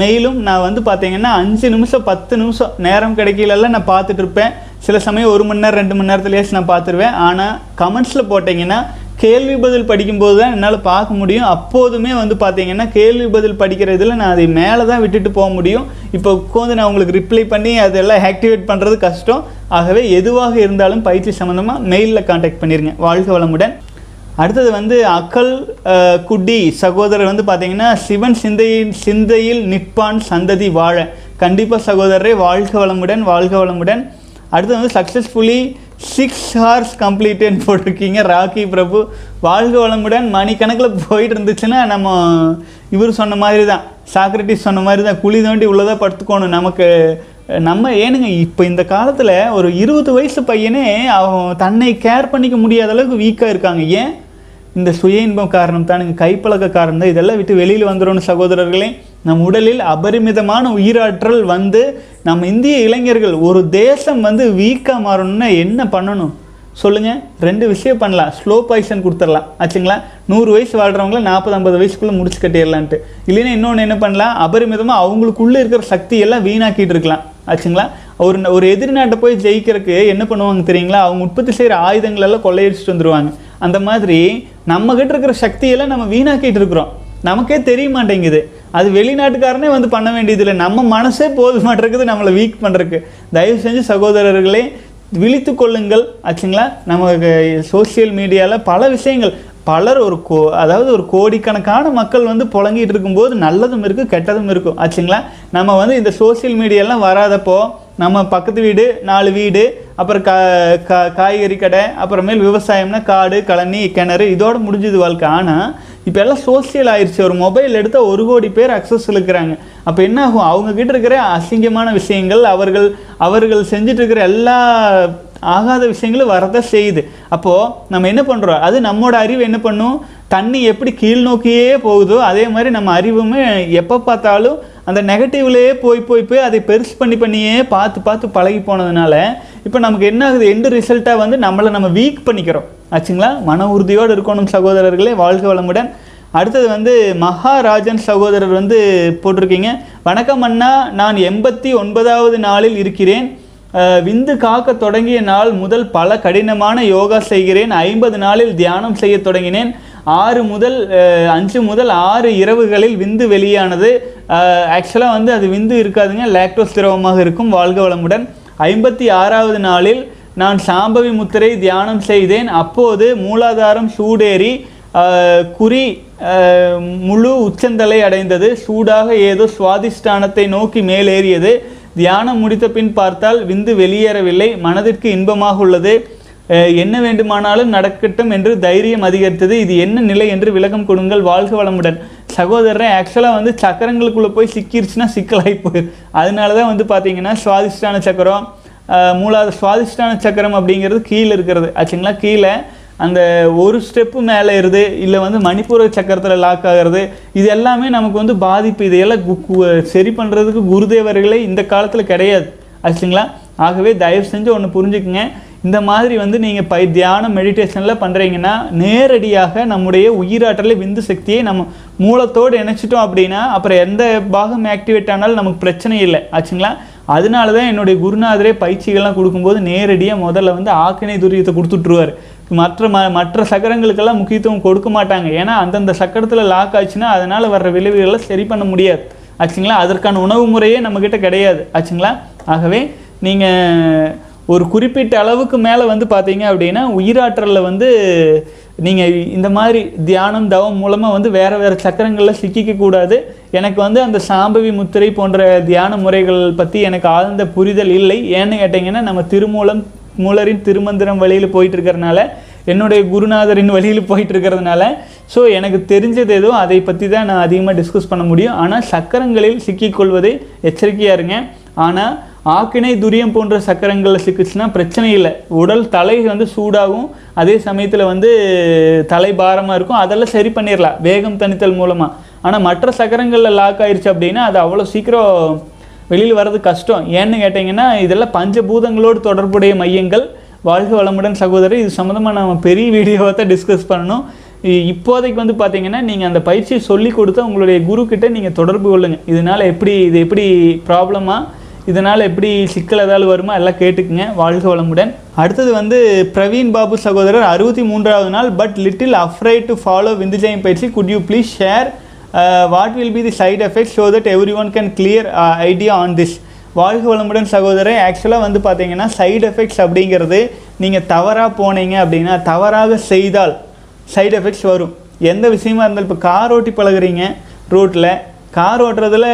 மெயிலும் நான் வந்து பார்த்தீங்கன்னா அஞ்சு நிமிஷம் பத்து நிமிஷம் நேரம் கிடைக்கலெல்லாம் நான் பார்த்துட்டு இருப்பேன். சில சமயம் ஒரு மணி நேரம் ரெண்டு மணி நேரத்துலேயே நான் பார்த்துருவேன். ஆனால் கமெண்ட்ஸில் போட்டிங்கன்னா கேள்வி பதில் படிக்கும்போது தான் என்னால் பார்க்க முடியும். அப்போதுமே வந்து பார்த்தீங்கன்னா கேள்வி பதில் படிக்கிற இதில் நான் அதை மேலே தான் விட்டுட்டு போக முடியும். இப்போ உட்காந்து நான் உங்களுக்கு ரிப்ளை பண்ணி அதெல்லாம் ஆக்டிவேட் பண்ணுறது கஷ்டம். ஆகவே எதுவாக இருந்தாலும் பயிற்சி சம்மந்தமாக மெயிலில் காண்டாக்ட் பண்ணிடுங்க வாழ்க வளமுடன். அடுத்தது வந்து அக்கல் குட்டி குடி சகோதரர் வந்து பார்த்தீங்கன்னா சிவன் சிந்தையின் சிந்தையில் நிற்பான் சந்ததி வாழ. கண்டிப்பாக சகோதரரே வாழ்க வளமுடன் வாழ்க வளமுடன். அடுத்து வந்து சக்ஸஸ்ஃபுல்லி சிக்ஸ் ஹார்ஸ் கம்ப்ளீட்டுன்னு போட்டிருக்கீங்க. ராக்கி பிரபு வாழ்க வளமுடன். மணிக்கணக்கில் போயிட்டு இருந்துச்சுன்னா நம்ம இவர் சொன்ன மாதிரி தான் சாக்ரட்டிஸ் சொன்ன மாதிரி தான் குழி தோண்டி உள்ளதாக படுத்துக்கணும். நமக்கு நம்ம ஏனுங்க இப்போ இந்த காலத்தில் ஒரு இருபது வயசு பையனே அவன் தன்னை கேர் பண்ணிக்க முடியாத அளவுக்கு வீக்காக இருக்காங்க. ஏன்? இந்த சுய இன்பம் காரணம் தானுங்க. கைப்பழக்க காரணம் தான். இதெல்லாம் விட்டு வெளியில் வந்துடணும் சகோதரர்களே. நம் உடலில் அபரிமிதமான உயிராற்றல் வந்து நம்ம இந்திய இளைஞர்கள் ஒரு தேசம் வந்து வீக்காக மாறணும்னா என்ன பண்ணணும்? சொல்லுங்கள் ரெண்டு விஷயம் பண்ணலாம். ஸ்லோ பாய்சன் கொடுத்துடலாம். ஆச்சுங்களா? நூறு வயசு வாழ்கிறவங்கள நாற்பது ஐம்பது வயசுக்குள்ளே முடிச்சு கட்டிடலான்ட்டு. இல்லைன்னா இன்னொன்று என்ன பண்ணலாம்? அபரிமிதமாக அவங்களுக்குள்ளே இருக்கிற சக்தியெல்லாம் வீணாக்கிட்டு இருக்கலாம். ஆச்சுங்களா? ஒரு ஒரு எதிரி நாட்டை போய் ஜெயிக்கிறதுக்கு என்ன பண்ணுவாங்க தெரியுங்களா? அவங்க உற்பத்தி செய்கிற ஆயுதங்களெல்லாம் கொள்ளையடிச்சிட்டு வந்துருவாங்க. அந்த மாதிரி நம்மக்கிட்ட இருக்கிற சக்தியெல்லாம் நம்ம வீணாக்கிட்டு இருக்கிறோம். நமக்கே தெரிய மாட்டேங்குது. அது வெளிநாட்டுக்காரனே வந்து பண்ண வேண்டியதில்லை. நம்ம மனசே போதுமாட்டிருக்குது நம்மளை வீக் பண்ணுறதுக்கு தயவு செஞ்சு சகோதரர்களே விழித்து கொள்ளுங்கள். ஆச்சுங்களா? நமக்கு சோஷியல் மீடியாவில் பல விஷயங்கள். பலர் ஒரு கோ அதாவது ஒரு கோடிக்கணக்கான மக்கள் வந்து புழங்கிட்டு இருக்கும்போது நல்லதும் இருக்குது கெட்டதும் இருக்கும் ஆச்சுங்களா? நம்ம வந்து இந்த சோஷியல் மீடியாலாம் வராதப்போ நம்ம பக்கத்து வீடு நாலு வீடு அப்புறம் கா கா காய்கறி கடை அப்புறமேல் விவசாயம்னா காடு கழனி கிணறு இதோடு முடிஞ்சது வாழ்க்கை. ஆனால் இப்போ எல்லாம் சோஷியல் ஆயிடுச்சு ஒரு மொபைல் எடுத்தால் ஒரு கோடி பேர் அக்சஸ் இருக்கிறாங்க அப்போ என்ன ஆகும் அவங்கக்கிட்ட இருக்கிற அசிங்கமான விஷயங்கள் அவர்கள் அவர்கள் செஞ்சிட்ருக்கிற எல்லா ஆகாத விஷயங்களும் வரத செய்யுது. அப்போது நம்ம என்ன பண்ணுறோம் அது நம்மோட அறிவு என்ன பண்ணும்? தண்ணி எப்படி கீழ் நோக்கியே போகுதோ அதே மாதிரி நம்ம அறிவுமே எப்போ பார்த்தாலும் அந்த நெகட்டிவ்லேயே போய் போய் போய் அதை பெருசு பண்ணி பண்ணியே பார்த்து பார்த்து பழகி போனதுனால இப்போ நமக்கு என்ன ஆகுது? எண்டு ரிசல்ட்டாக வந்து நம்மளை நம்ம வீக் பண்ணிக்கிறோம். ஆச்சுங்களா? மன உறுதியோடு இருக்கணும் சகோதரர்களே வாழ்க வளமுடன். அடுத்தது வந்து மகாராஜன் சகோதரர் வந்து போட்டிருக்கீங்க. வணக்கம் அண்ணா நான் எண்பத்தி ஒன்பதாவது நாளில் இருக்கிறேன். விந்து காக்க தொடங்கிய நாள் முதல் பல கடினமான யோகா செய்கிறேன். ஐம்பது நாளில் தியானம் செய்ய தொடங்கினேன். ஆறு முதல் அஞ்சு முதல் ஆறு இரவுகளில் விந்து வெளியானது. ஆக்சுவலாக வந்து அது விந்து இருக்காதுங்க. லாக்டோஸ் திரவமாக இருக்கும் வாழ்க வளமுடன். ஐம்பத்தி ஆறாவது நாளில் நான் சாம்பவி முத்திரை தியானம் செய்தேன். அப்போது மூலாதாரம் சூடேறி குறி முழு உச்சந்தலை அடைந்தது. சூடாக ஏதோ சுவாதிஷ்டானத்தை நோக்கி மேலேறியது. தியானம் முடித்த பின் பார்த்தால் விந்து வெளியேறவில்லை மனதிற்கு இன்பமாக உள்ளது. என்ன வேண்டுமானாலும் நடக்கட்டும் என்று தைரியம் அதிகரித்தது. இது என்ன நிலை என்று விளக்கம் கொடுங்கள் வாழ்க வளமுடன். சகோதரரை ஆக்சுவலாக வந்து சக்கரங்களுக்குள்ளே போய் சிக்கிருச்சுன்னா சிக்கலாகி போயிடும் அதனால தான் வந்து பார்த்தீங்கன்னா சுவாதிஷ்டான சக்கரம் அஹ், மூலாவது சுவாதிஷ்டான சக்கரம் அப்படிங்கிறது கீழே இருக்கிறது. ஆச்சுங்களா? கீழே அந்த ஒரு ஸ்டெப்பு மேலே ஏறுது இல்லை வந்து மணிப்பூர சக்கரத்தில் லாக் ஆகிறது இது எல்லாமே நமக்கு வந்து பாதிப்பு. இதையெல்லாம் கு- கு- சரி பண்ணுறதுக்கு குருதேவர்களே இந்த காலத்தில் கிடையாது. ஆச்சுங்களா? ஆகவே தயவு செஞ்சு ஒன்று புரிஞ்சுக்குங்க. இந்த மாதிரி வந்து நீங்கள் பை தியானம் மெடிடேஷனில் பண்ணுறீங்கன்னா நேரடியாக நம்முடைய உயிராற்றலை விந்து சக்தியை நம்ம மூலத்தோடு இணைச்சிட்டோம் அப்படின்னா அப்புறம் எந்த பாகம் ஆக்டிவேட் ஆனாலும் நமக்கு பிரச்சனை இல்லை. ஆச்சுங்களா? அதனால தான் என்னுடைய குருநாதரே பயிற்சிகள்லாம் கொடுக்கும்போது நேரடியாக முதல்ல வந்து ஆக்கினை துரியத்தை கொடுத்துட்ருவார் மற்ற ம மற்ற சக்கரங்களுக்கெல்லாம் முக்கியத்துவம் கொடுக்க மாட்டாங்க. ஏன்னா அந்தந்த சக்கரத்தில் லாக் ஆச்சுன்னா அதனால் வர்ற விளைவுகளை சரி பண்ண முடியாது. ஆச்சுங்களா? அதற்கான உணவு முறையே நம்மக்கிட்ட கிடையாது. ஆச்சுங்களா? ஆகவே நீங்கள் ஒரு குறிப்பிட்ட அளவுக்கு மேலே வந்து பார்த்தீங்க அப்படின்னா உயிராற்றலில் வந்து நீங்கள் இந்த மாதிரி தியானம் தவம் மூலமாக வந்து வேறு வேறு சக்கரங்களில் சிக்கிக்கக்கூடாது எனக்கு வந்து அந்த சாம்பவி முத்திரை போன்ற தியான முறைகள் பற்றி எனக்கு ஆழ்ந்த புரிதல் இல்லை. ஏன்னு கேட்டிங்கன்னா நம்ம திருமூலம் மூலரின் திருமந்திரம் வழியில் போயிட்டு இருக்கிறனால என்னுடைய குருநாதரின் வழியில் போயிட்டு இருக்கிறதுனால ஸோ எனக்கு தெரிஞ்சது ஏதோ அதை பற்றி தான் நான் அதிகமாக டிஸ்கஸ் பண்ண முடியும். ஆனால் சக்கரங்களில் சிக்கிக்கொள்வதை எச்சரிக்கையாக இருங்க. ஆனால் ஆக்கினை துரியம் போன்ற சக்கரங்களில் சிக்கிச்சுன்னா பிரச்சனை இல்லை. உடல் தலை வந்து சூடாகும். அதே சமயத்தில் வந்து தலை பாரமாக இருக்கும். அதெல்லாம் சரி பண்ணிடலாம் வேகம் தணித்தல் மூலமாக ஆனால் மற்ற சக்கரங்களில் லாக் ஆயிடுச்சு அப்படின்னா அது அவ்வளோ சீக்கிரம் வெளியில் வர்றது கஷ்டம். ஏன்னு கேட்டிங்கன்னா இதெல்லாம் பஞ்சபூதங்களோடு தொடர்புடைய மையங்கள். வாழ்க வளமுடன் சகோதரர் இது சம்மந்தமாக நம்ம பெரிய வீடியோவை தான் டிஸ்கஸ் பண்ணணும் இப்போதைக்கு வந்து பார்த்தீங்கன்னா நீங்கள் அந்த பயிற்சியை சொல்லி கொடுத்தா உங்களுடைய குரு நீங்கள் தொடர்பு கொள்ளுங்கள் இதனால் எப்படி இது எப்படி ப்ராப்ளமா இதனால் எப்படி சிக்கல் ஏதாவது வருமா எல்லாம் கேட்டுக்குங்க. வாழ்க வளமுடன். அடுத்தது வந்து பிரவீன் பாபு சகோதரர் அறுபத்தி மூன்றாவது நாள் but little afraid to follow விந்துஜயம் பயிற்சி. Good you please share what will be the side effect so that everyone can clear idea on this வாழ்க வளமுடன் சகோதரர் ஆக்சுவலாக வந்து பார்த்தீங்கன்னா சைடு எஃபெக்ட்ஸ் அப்படிங்கிறது நீங்கள் தவறாக போனீங்க அப்படின்னா தவறாக செய்தால் சைடு எஃபெக்ட்ஸ் வரும். எந்த விஷயமா இருந்தாலும் இப்போ கார் ஓட்டி பழகுறீங்க ரோட்டில் கார் ஓட்டுறதுல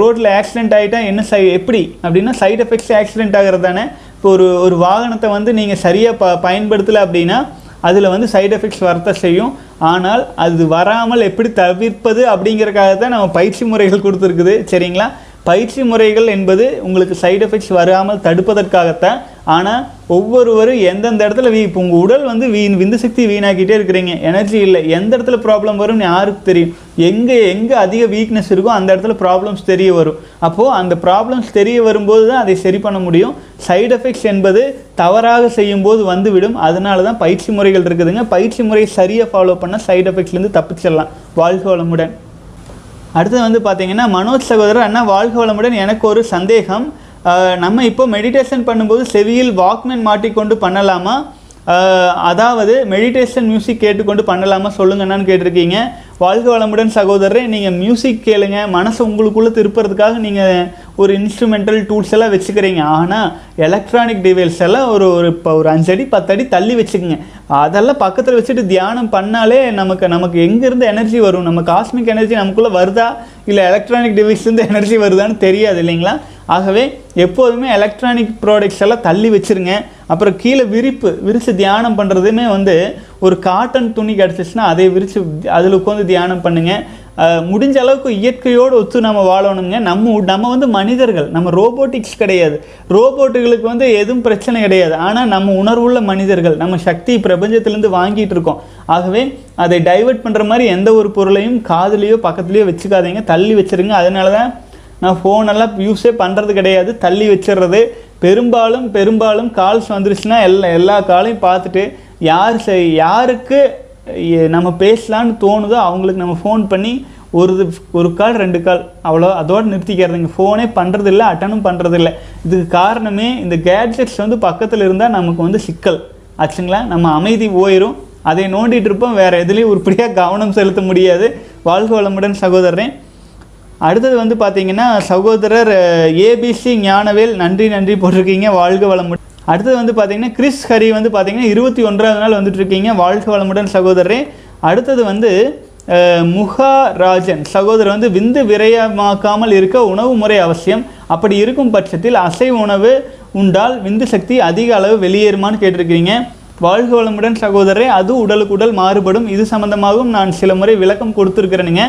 ரோட்டில் ஆக்சிடென்ட் ஆகிட்டா என்ன சை எப்படி? அப்படின்னா சைடு எஃபெக்ட்ஸ் ஆக்சிடென்ட் ஆகிறது தானே. இப்போ ஒரு ஒரு வாகனத்தை வந்து நீங்கள் சரியாக ப பயன்படுத்தலை அப்படின்னா அதில் வந்து சைடு எஃபெக்ட்ஸ் வரத்த செய்யும். ஆனால் அது வராமல் எப்படி தவிர்ப்பது அப்படிங்கிறக்காக தான் நம்ம பயிற்சி முறைகள் கொடுத்துருக்குது. சரிங்களா? பயிற்சி முறைகள் என்பது உங்களுக்கு சைடு எஃபெக்ட்ஸ் வராமல் தடுப்பதற்காகத்தான். ஆனால் ஒவ்வொருவரும் எந்தெந்த இடத்துல வீ இப்போ உங்கள் உடல் வந்து வீண் விந்து சக்தி வீணாக்கிட்டே இருக்கிறீங்க. எனர்ஜி இல்லை. எந்த இடத்துல ப்ராப்ளம் வரும்னு யாருக்கு தெரியும்? எங்கே எங்கே அதிக வீக்னஸ் இருக்கோ அந்த இடத்துல ப்ராப்ளம்ஸ் தெரிய வரும். அப்போது அந்த ப்ராப்ளம்ஸ் தெரிய வரும்போது தான் அதை சரி பண்ண முடியும். சைடு எஃபெக்ட்ஸ் என்பது தவறாக செய்யும்போது வந்துவிடும். அதனால தான் பயிற்சி முறைகள் இருக்குதுங்க. பயிற்சி முறையை சரியாக ஃபாலோ பண்ணால் சைடு எஃபெக்ட்ஸ்லேருந்து தப்பிச்சிடலாம். வாழ்க வளமுடன். அடுத்து வந்து பார்த்தீங்கன்னா மனோஜ் சகோதரர் அண்ணா வாழ்க வளமுடன். எனக்கு ஒரு சந்தேகம். நம்ம இப்போ மெடிடேஷன் பண்ணும்போது செவியில் வாக்மேன் மாட்டிக்கொண்டு பண்ணலாமா? அதாவது மெடிடேஷன் மியூசிக் கேட்டுக்கொண்டு பண்ணலாமா சொல்லுங்கண்ணான்னு கேட்டிருக்கீங்க. வாழ்க வளமுடன் சகோதரரே நீங்கள் மியூசிக் கேளுங்க. மனசை உங்களுக்குள்ளே திருப்புறதுக்காக நீங்கள் ஒரு இன்ஸ்ட்ருமெண்டல் டூல்ஸ் எல்லாம் வச்சுக்கிறீங்க. ஆனால் எலக்ட்ரானிக் டிவைஸ் எல்லாம் ஒரு ஒரு இப்போ ஒரு அஞ்சடி பத்தடி தள்ளி வச்சுக்கோங்க. அதெல்லாம் பக்கத்தில் வச்சுட்டு தியானம் பண்ணாலே நமக்கு நமக்கு எங்கேருந்து எனர்ஜி வரும்? நம்ம காஸ்மிக் எனர்ஜி நமக்குள்ளே வருதா? இல்லை எலக்ட்ரானிக் டிவைஸ்லேருந்து எனர்ஜி வருதான்னு தெரியாது இல்லைங்களா? ஆகவே எப்போதுமே எலக்ட்ரானிக் ப்ராடக்ட்ஸ் எல்லாம் தள்ளி வச்சிருங்க. அப்புறம் கீழே விரிப்பு விரித்து தியானம் பண்ணுறதுமே வந்து ஒரு காட்டன் துணி கிடச்சிச்சுன்னா அதை விரித்து அதில் உட்காந்து தியானம் பண்ணுங்கள் முடிஞ்ச அளவுக்கு இயற்கையோடு ஒத்து நம்ம வாழணுங்க. நம்ம நம்ம வந்து மனிதர்கள் நம்ம ரோபோட்டிக்ஸ் கிடையாது. ரோபோட்டுகளுக்கு வந்து எதுவும் பிரச்சனை கிடையாது. ஆனால் நம்ம உணர்வுள்ள மனிதர்கள் நம்ம சக்தி பிரபஞ்சத்திலேருந்து வாங்கிட்டு இருக்கோம். ஆகவே அதை டைவர்ட் பண்ணுற மாதிரி எந்த ஒரு பொருளையும் காதுலேயோ பக்கத்துலேயோ வச்சுக்காதீங்க. தள்ளி வச்சிருங்க. அதனால தான் நான் ஃபோனெல்லாம் யூஸே பண்ணுறது கிடையாது. தள்ளி வச்சிடுறது பெரும்பாலும் பெரும்பாலும் கால்ஸ் வந்துருச்சுன்னா எல்லா எல்லா காலையும் பார்த்துட்டு யார் செய் யாருக்கு நம்ம பேசலான்னு தோணுதோ அவங்களுக்கு நம்ம ஃபோன் பண்ணி ஒரு ஒரு கால் ரெண்டு கால் அவ்வளோ. அதோடு நிறுத்திக்கிறதுங்க. ஃபோனே பண்ணுறதில்ல அட்டனும் பண்ணுறதில்ல இதுக்கு காரணமே இந்த கேட்ஜெட்ஸ் வந்து பக்கத்தில் இருந்தால் நமக்கு வந்து சிக்கல். ஆச்சுங்களா? நம்ம அமைதி போயிடும் அதை நோண்டிட்டு இருப்போம். வேறு எதுலேயும் உருப்படியாக கவனம் செலுத்த முடியாது. வாழ்க வளமுடன் சகோதரன் அடுத்தது வந்து பார்த்தீங்கன்னா சகோதரர் ஏபிசி ஞானவேல் நன்றி நன்றி போட்டிருக்கீங்க வாழ்க வளமுடன். அடுத்தது வந்து பார்த்தீங்கன்னா கிறிஸ் ஹரி வந்து பார்த்தீங்கன்னா இருபத்தி ஒன்றாவது நாள் வந்துட்டு இருக்கீங்க வாழ்க வளமுடன் சகோதரரே. அடுத்தது வந்து முகாராஜன் சகோதரர் வந்து விந்து விரயமாக்காமல் இருக்க உணவு முறை அவசியம். அப்படி இருக்கும் பட்சத்தில் அசைவ உணவு உண்டால் விந்து சக்தி அதிக அளவு வெளியேறுமான்னு கேட்டிருக்கிறீங்க. வாழ்க வளமுடன் சகோதரரே அது உடலுக்கு உடல் மாறுபடும். இது சம்மந்தமாகவும் நான் சில முறை விளக்கம் கொடுத்துருக்கிறேனுங்க.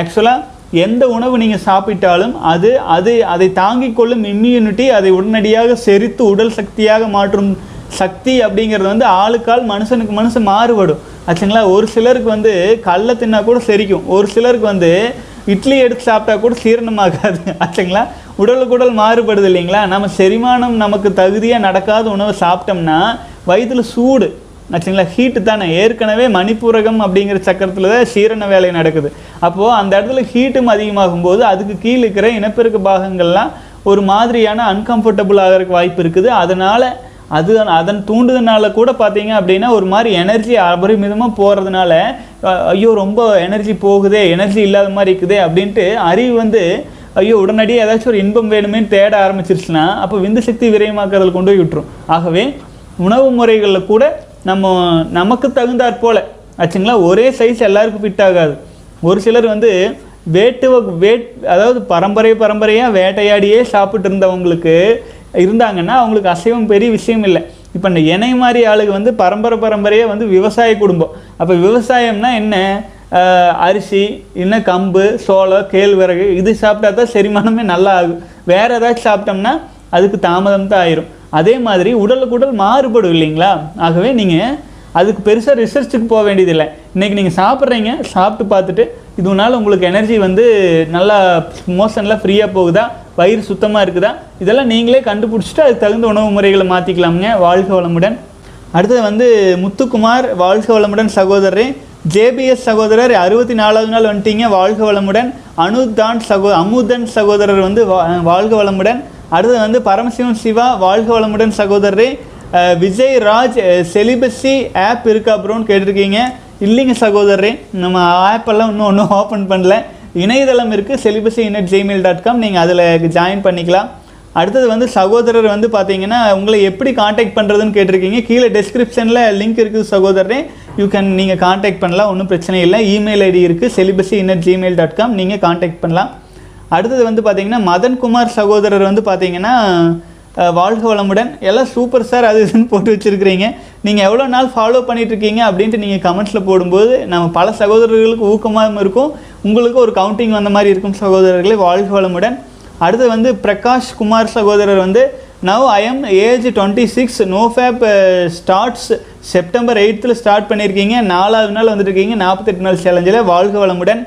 ஆக்சுவலாக எந்த உணவு நீங்கள் சாப்பிட்டாலும் அது அது அதை தாங்கிக் கொள்ளும் இம்யூனிட்டி அதை உடனடியாக செரித்து உடல் சக்தியாக மாற்றும் சக்தி அப்படிங்கிறது வந்து ஆளுக்கால் மனுஷனுக்கு மனுஷன் மாறுபடும். ஆச்சுங்களா? ஒரு சிலருக்கு வந்து கடல தின்னா கூட செரிக்கும். ஒரு சிலருக்கு வந்து இட்லி எடுத்து சாப்பிட்டா கூட சீரணமாகாது. ஆச்சுங்களா? உடலுக்கு உடல் மாறுபடுது இல்லைங்களா? நம்ம செரிமானம் நமக்கு தகுதியாக நடக்காத உணவை சாப்பிட்டோம்னா வயிற்றில் சூடு ஆச்சுங்களா? ஹீட்டு தானே. ஏற்கனவே மணிப்பூரகம் அப்படிங்கிற சக்கரத்தில் தான் சீரண வேலை நடக்குது. அப்போது அந்த இடத்துல ஹீட்டும் அதிகமாகும் போது அதுக்கு கீழே இருக்கிற இனப்பெருக்க பாகங்கள்லாம் ஒரு மாதிரியான அன்கம்ஃபர்டபுள் ஆகிறதுக்கு வாய்ப்பு இருக்குது. அதனால் அது அதன் தூண்டுதனால கூட பார்த்தீங்க அப்படின்னா ஒரு மாதிரி எனர்ஜி அபரிமிதமாக போகிறதுனால ஐயோ ரொம்ப எனர்ஜி போகுதே எனர்ஜி இல்லாத மாதிரி இருக்குதே அப்படின்ட்டு அறிவு வந்து ஐயோ உடனடியாக ஏதாச்சும் ஒரு இன்பம் வேணுமேன்னு தேட ஆரம்பிச்சிருச்சுன்னா அப்போ விந்து சக்தி விரயமாக்குறதுல கொண்டு போய் விட்டுரும். ஆகவே உணவு முறைகளில் கூட நம்ம நமக்கு தகுந்தாற் போல் ஆச்சுங்களா? ஒரே சைஸ் எல்லாருக்கும் ஃபிட் ஆகாது. ஒரு சிலர் வந்து வேட்டுவ வேட் அதாவது பரம்பரை பரம்பரையாக வேட்டையாடியே சாப்பிட்டு இருந்தவங்களுக்கு இருந்தாங்கன்னா அவங்களுக்கு அசைவம் பெரிய விஷயம் இல்லை. இப்போ இந்த இணை மாதிரி ஆளுங்க வந்து பரம்பரை பரம்பரையாக வந்து விவசாய குடும்பம். அப்போ விவசாயம்னா என்ன? அரிசி இன்னும் கம்பு சோளம் கேழ்வரகு இது சாப்பிட்டா தான் செரிமானமே நல்லா ஆகும். வேறு ஏதாச்சும் சாப்பிட்டோம்னா அதுக்கு தாமதம் தான் ஆயிரும். அதே மாதிரி உடலுக்கு உடல் மாறுபடும் இல்லைங்களா? ஆகவே நீங்கள் அதுக்கு பெருசாக ரிசர்ச்சுக்கு போக வேண்டியதில்லை. இன்றைக்கி நீங்கள் சாப்பிட்றீங்க சாப்பிட்டு பார்த்துட்டு இதனால உங்களுக்கு எனர்ஜி வந்து நல்லா மோஷனில் ஃப்ரீயாக போகுதா? வயிறு சுத்தமாக இருக்குதா? இதெல்லாம் நீங்களே கண்டுபிடிச்சிட்டு அதுக்கு தகுந்த உணவு முறைகளை மாற்றிக்கலாமுங்க வாழ்க வளமுடன். அடுத்தது வந்து முத்துக்குமார் வாழ்க வளமுடன் சகோதரரே. ஜேபிஎஸ் சகோதரர் அறுபத்தி நாலாவது நாள் வந்துட்டீங்க. வாழ்க வளமுடன். அனுதான் சகோ அமுதன் சகோதரர் வந்து வா- வாழ்க வளமுடன். அடுத்து வந்து பரமசிவம் சிவா வாழ்க வளமுடன் சகோதரரே. விஜய் ராஜ் செலிபஸி ஆப் இருக்கா ப்ரோன்னு கேட்டிருக்கீங்க. இல்லைங்க சகோதரரே நம்ம ஆப்பெல்லாம் இன்னும் ஒன்றும் ஓப்பன் பண்ணல. இணையதளம் இருக்குது celibacy in Gmail dot com நீங்கள் அதில் ஜாயின் பண்ணிக்கலாம். அடுத்தது வந்து சகோதரர் வந்து பார்த்தீங்கன்னா உங்களை எப்படி காண்டாக்ட் பண்ணுறதுன்னு கேட்டிருக்கீங்க. கீழே டெஸ்கிரிப்ஷனில் லிங்க் இருக்குது சகோதரரே. யூ கேன் நீங்கள் காண்டாக்ட் பண்ணலாம் ஒன்றும் பிரச்சனை இல்லை. இமெயில் ஐடி இருக்குது celibacy in at Gmail dot com நீங்கள் காண்டாக்ட் பண்ணலாம். அடுத்தது வந்து பார்த்தீங்கன்னா மதன்குமார் சகோதரர் வந்து பார்த்தீங்கன்னா வாழ்க வளமுடன். எல்லாம் சூப்பர் சார் அது இதுன்னு போட்டு வச்சுருக்கிறீங்க. நீங்கள் எவ்வளோ நாள் ஃபாலோ பண்ணிகிட்ருக்கீங்க இருக்கீங்க அப்படின்ட்டு நீங்கள் கமெண்ட்ஸில் போடும்போது நம்ம பல சகோதரர்களுக்கு ஊக்கமாகவும் இருக்கும். உங்களுக்கு ஒரு கவுண்டிங் வந்த மாதிரி இருக்கும் சகோதரர்களே வாழ்க வளமுடன். அடுத்து வந்து பிரகாஷ் குமார் சகோதரர் வந்து now I am age twenty six no fap starts September எயித்தில் start பண்ணியிருக்கீங்க. நாலாவது நாள் வந்துருக்கீங்க நாற்பத்தெட்டு நாள் சேலஞ்சில் வாழ்க வளமுடன்.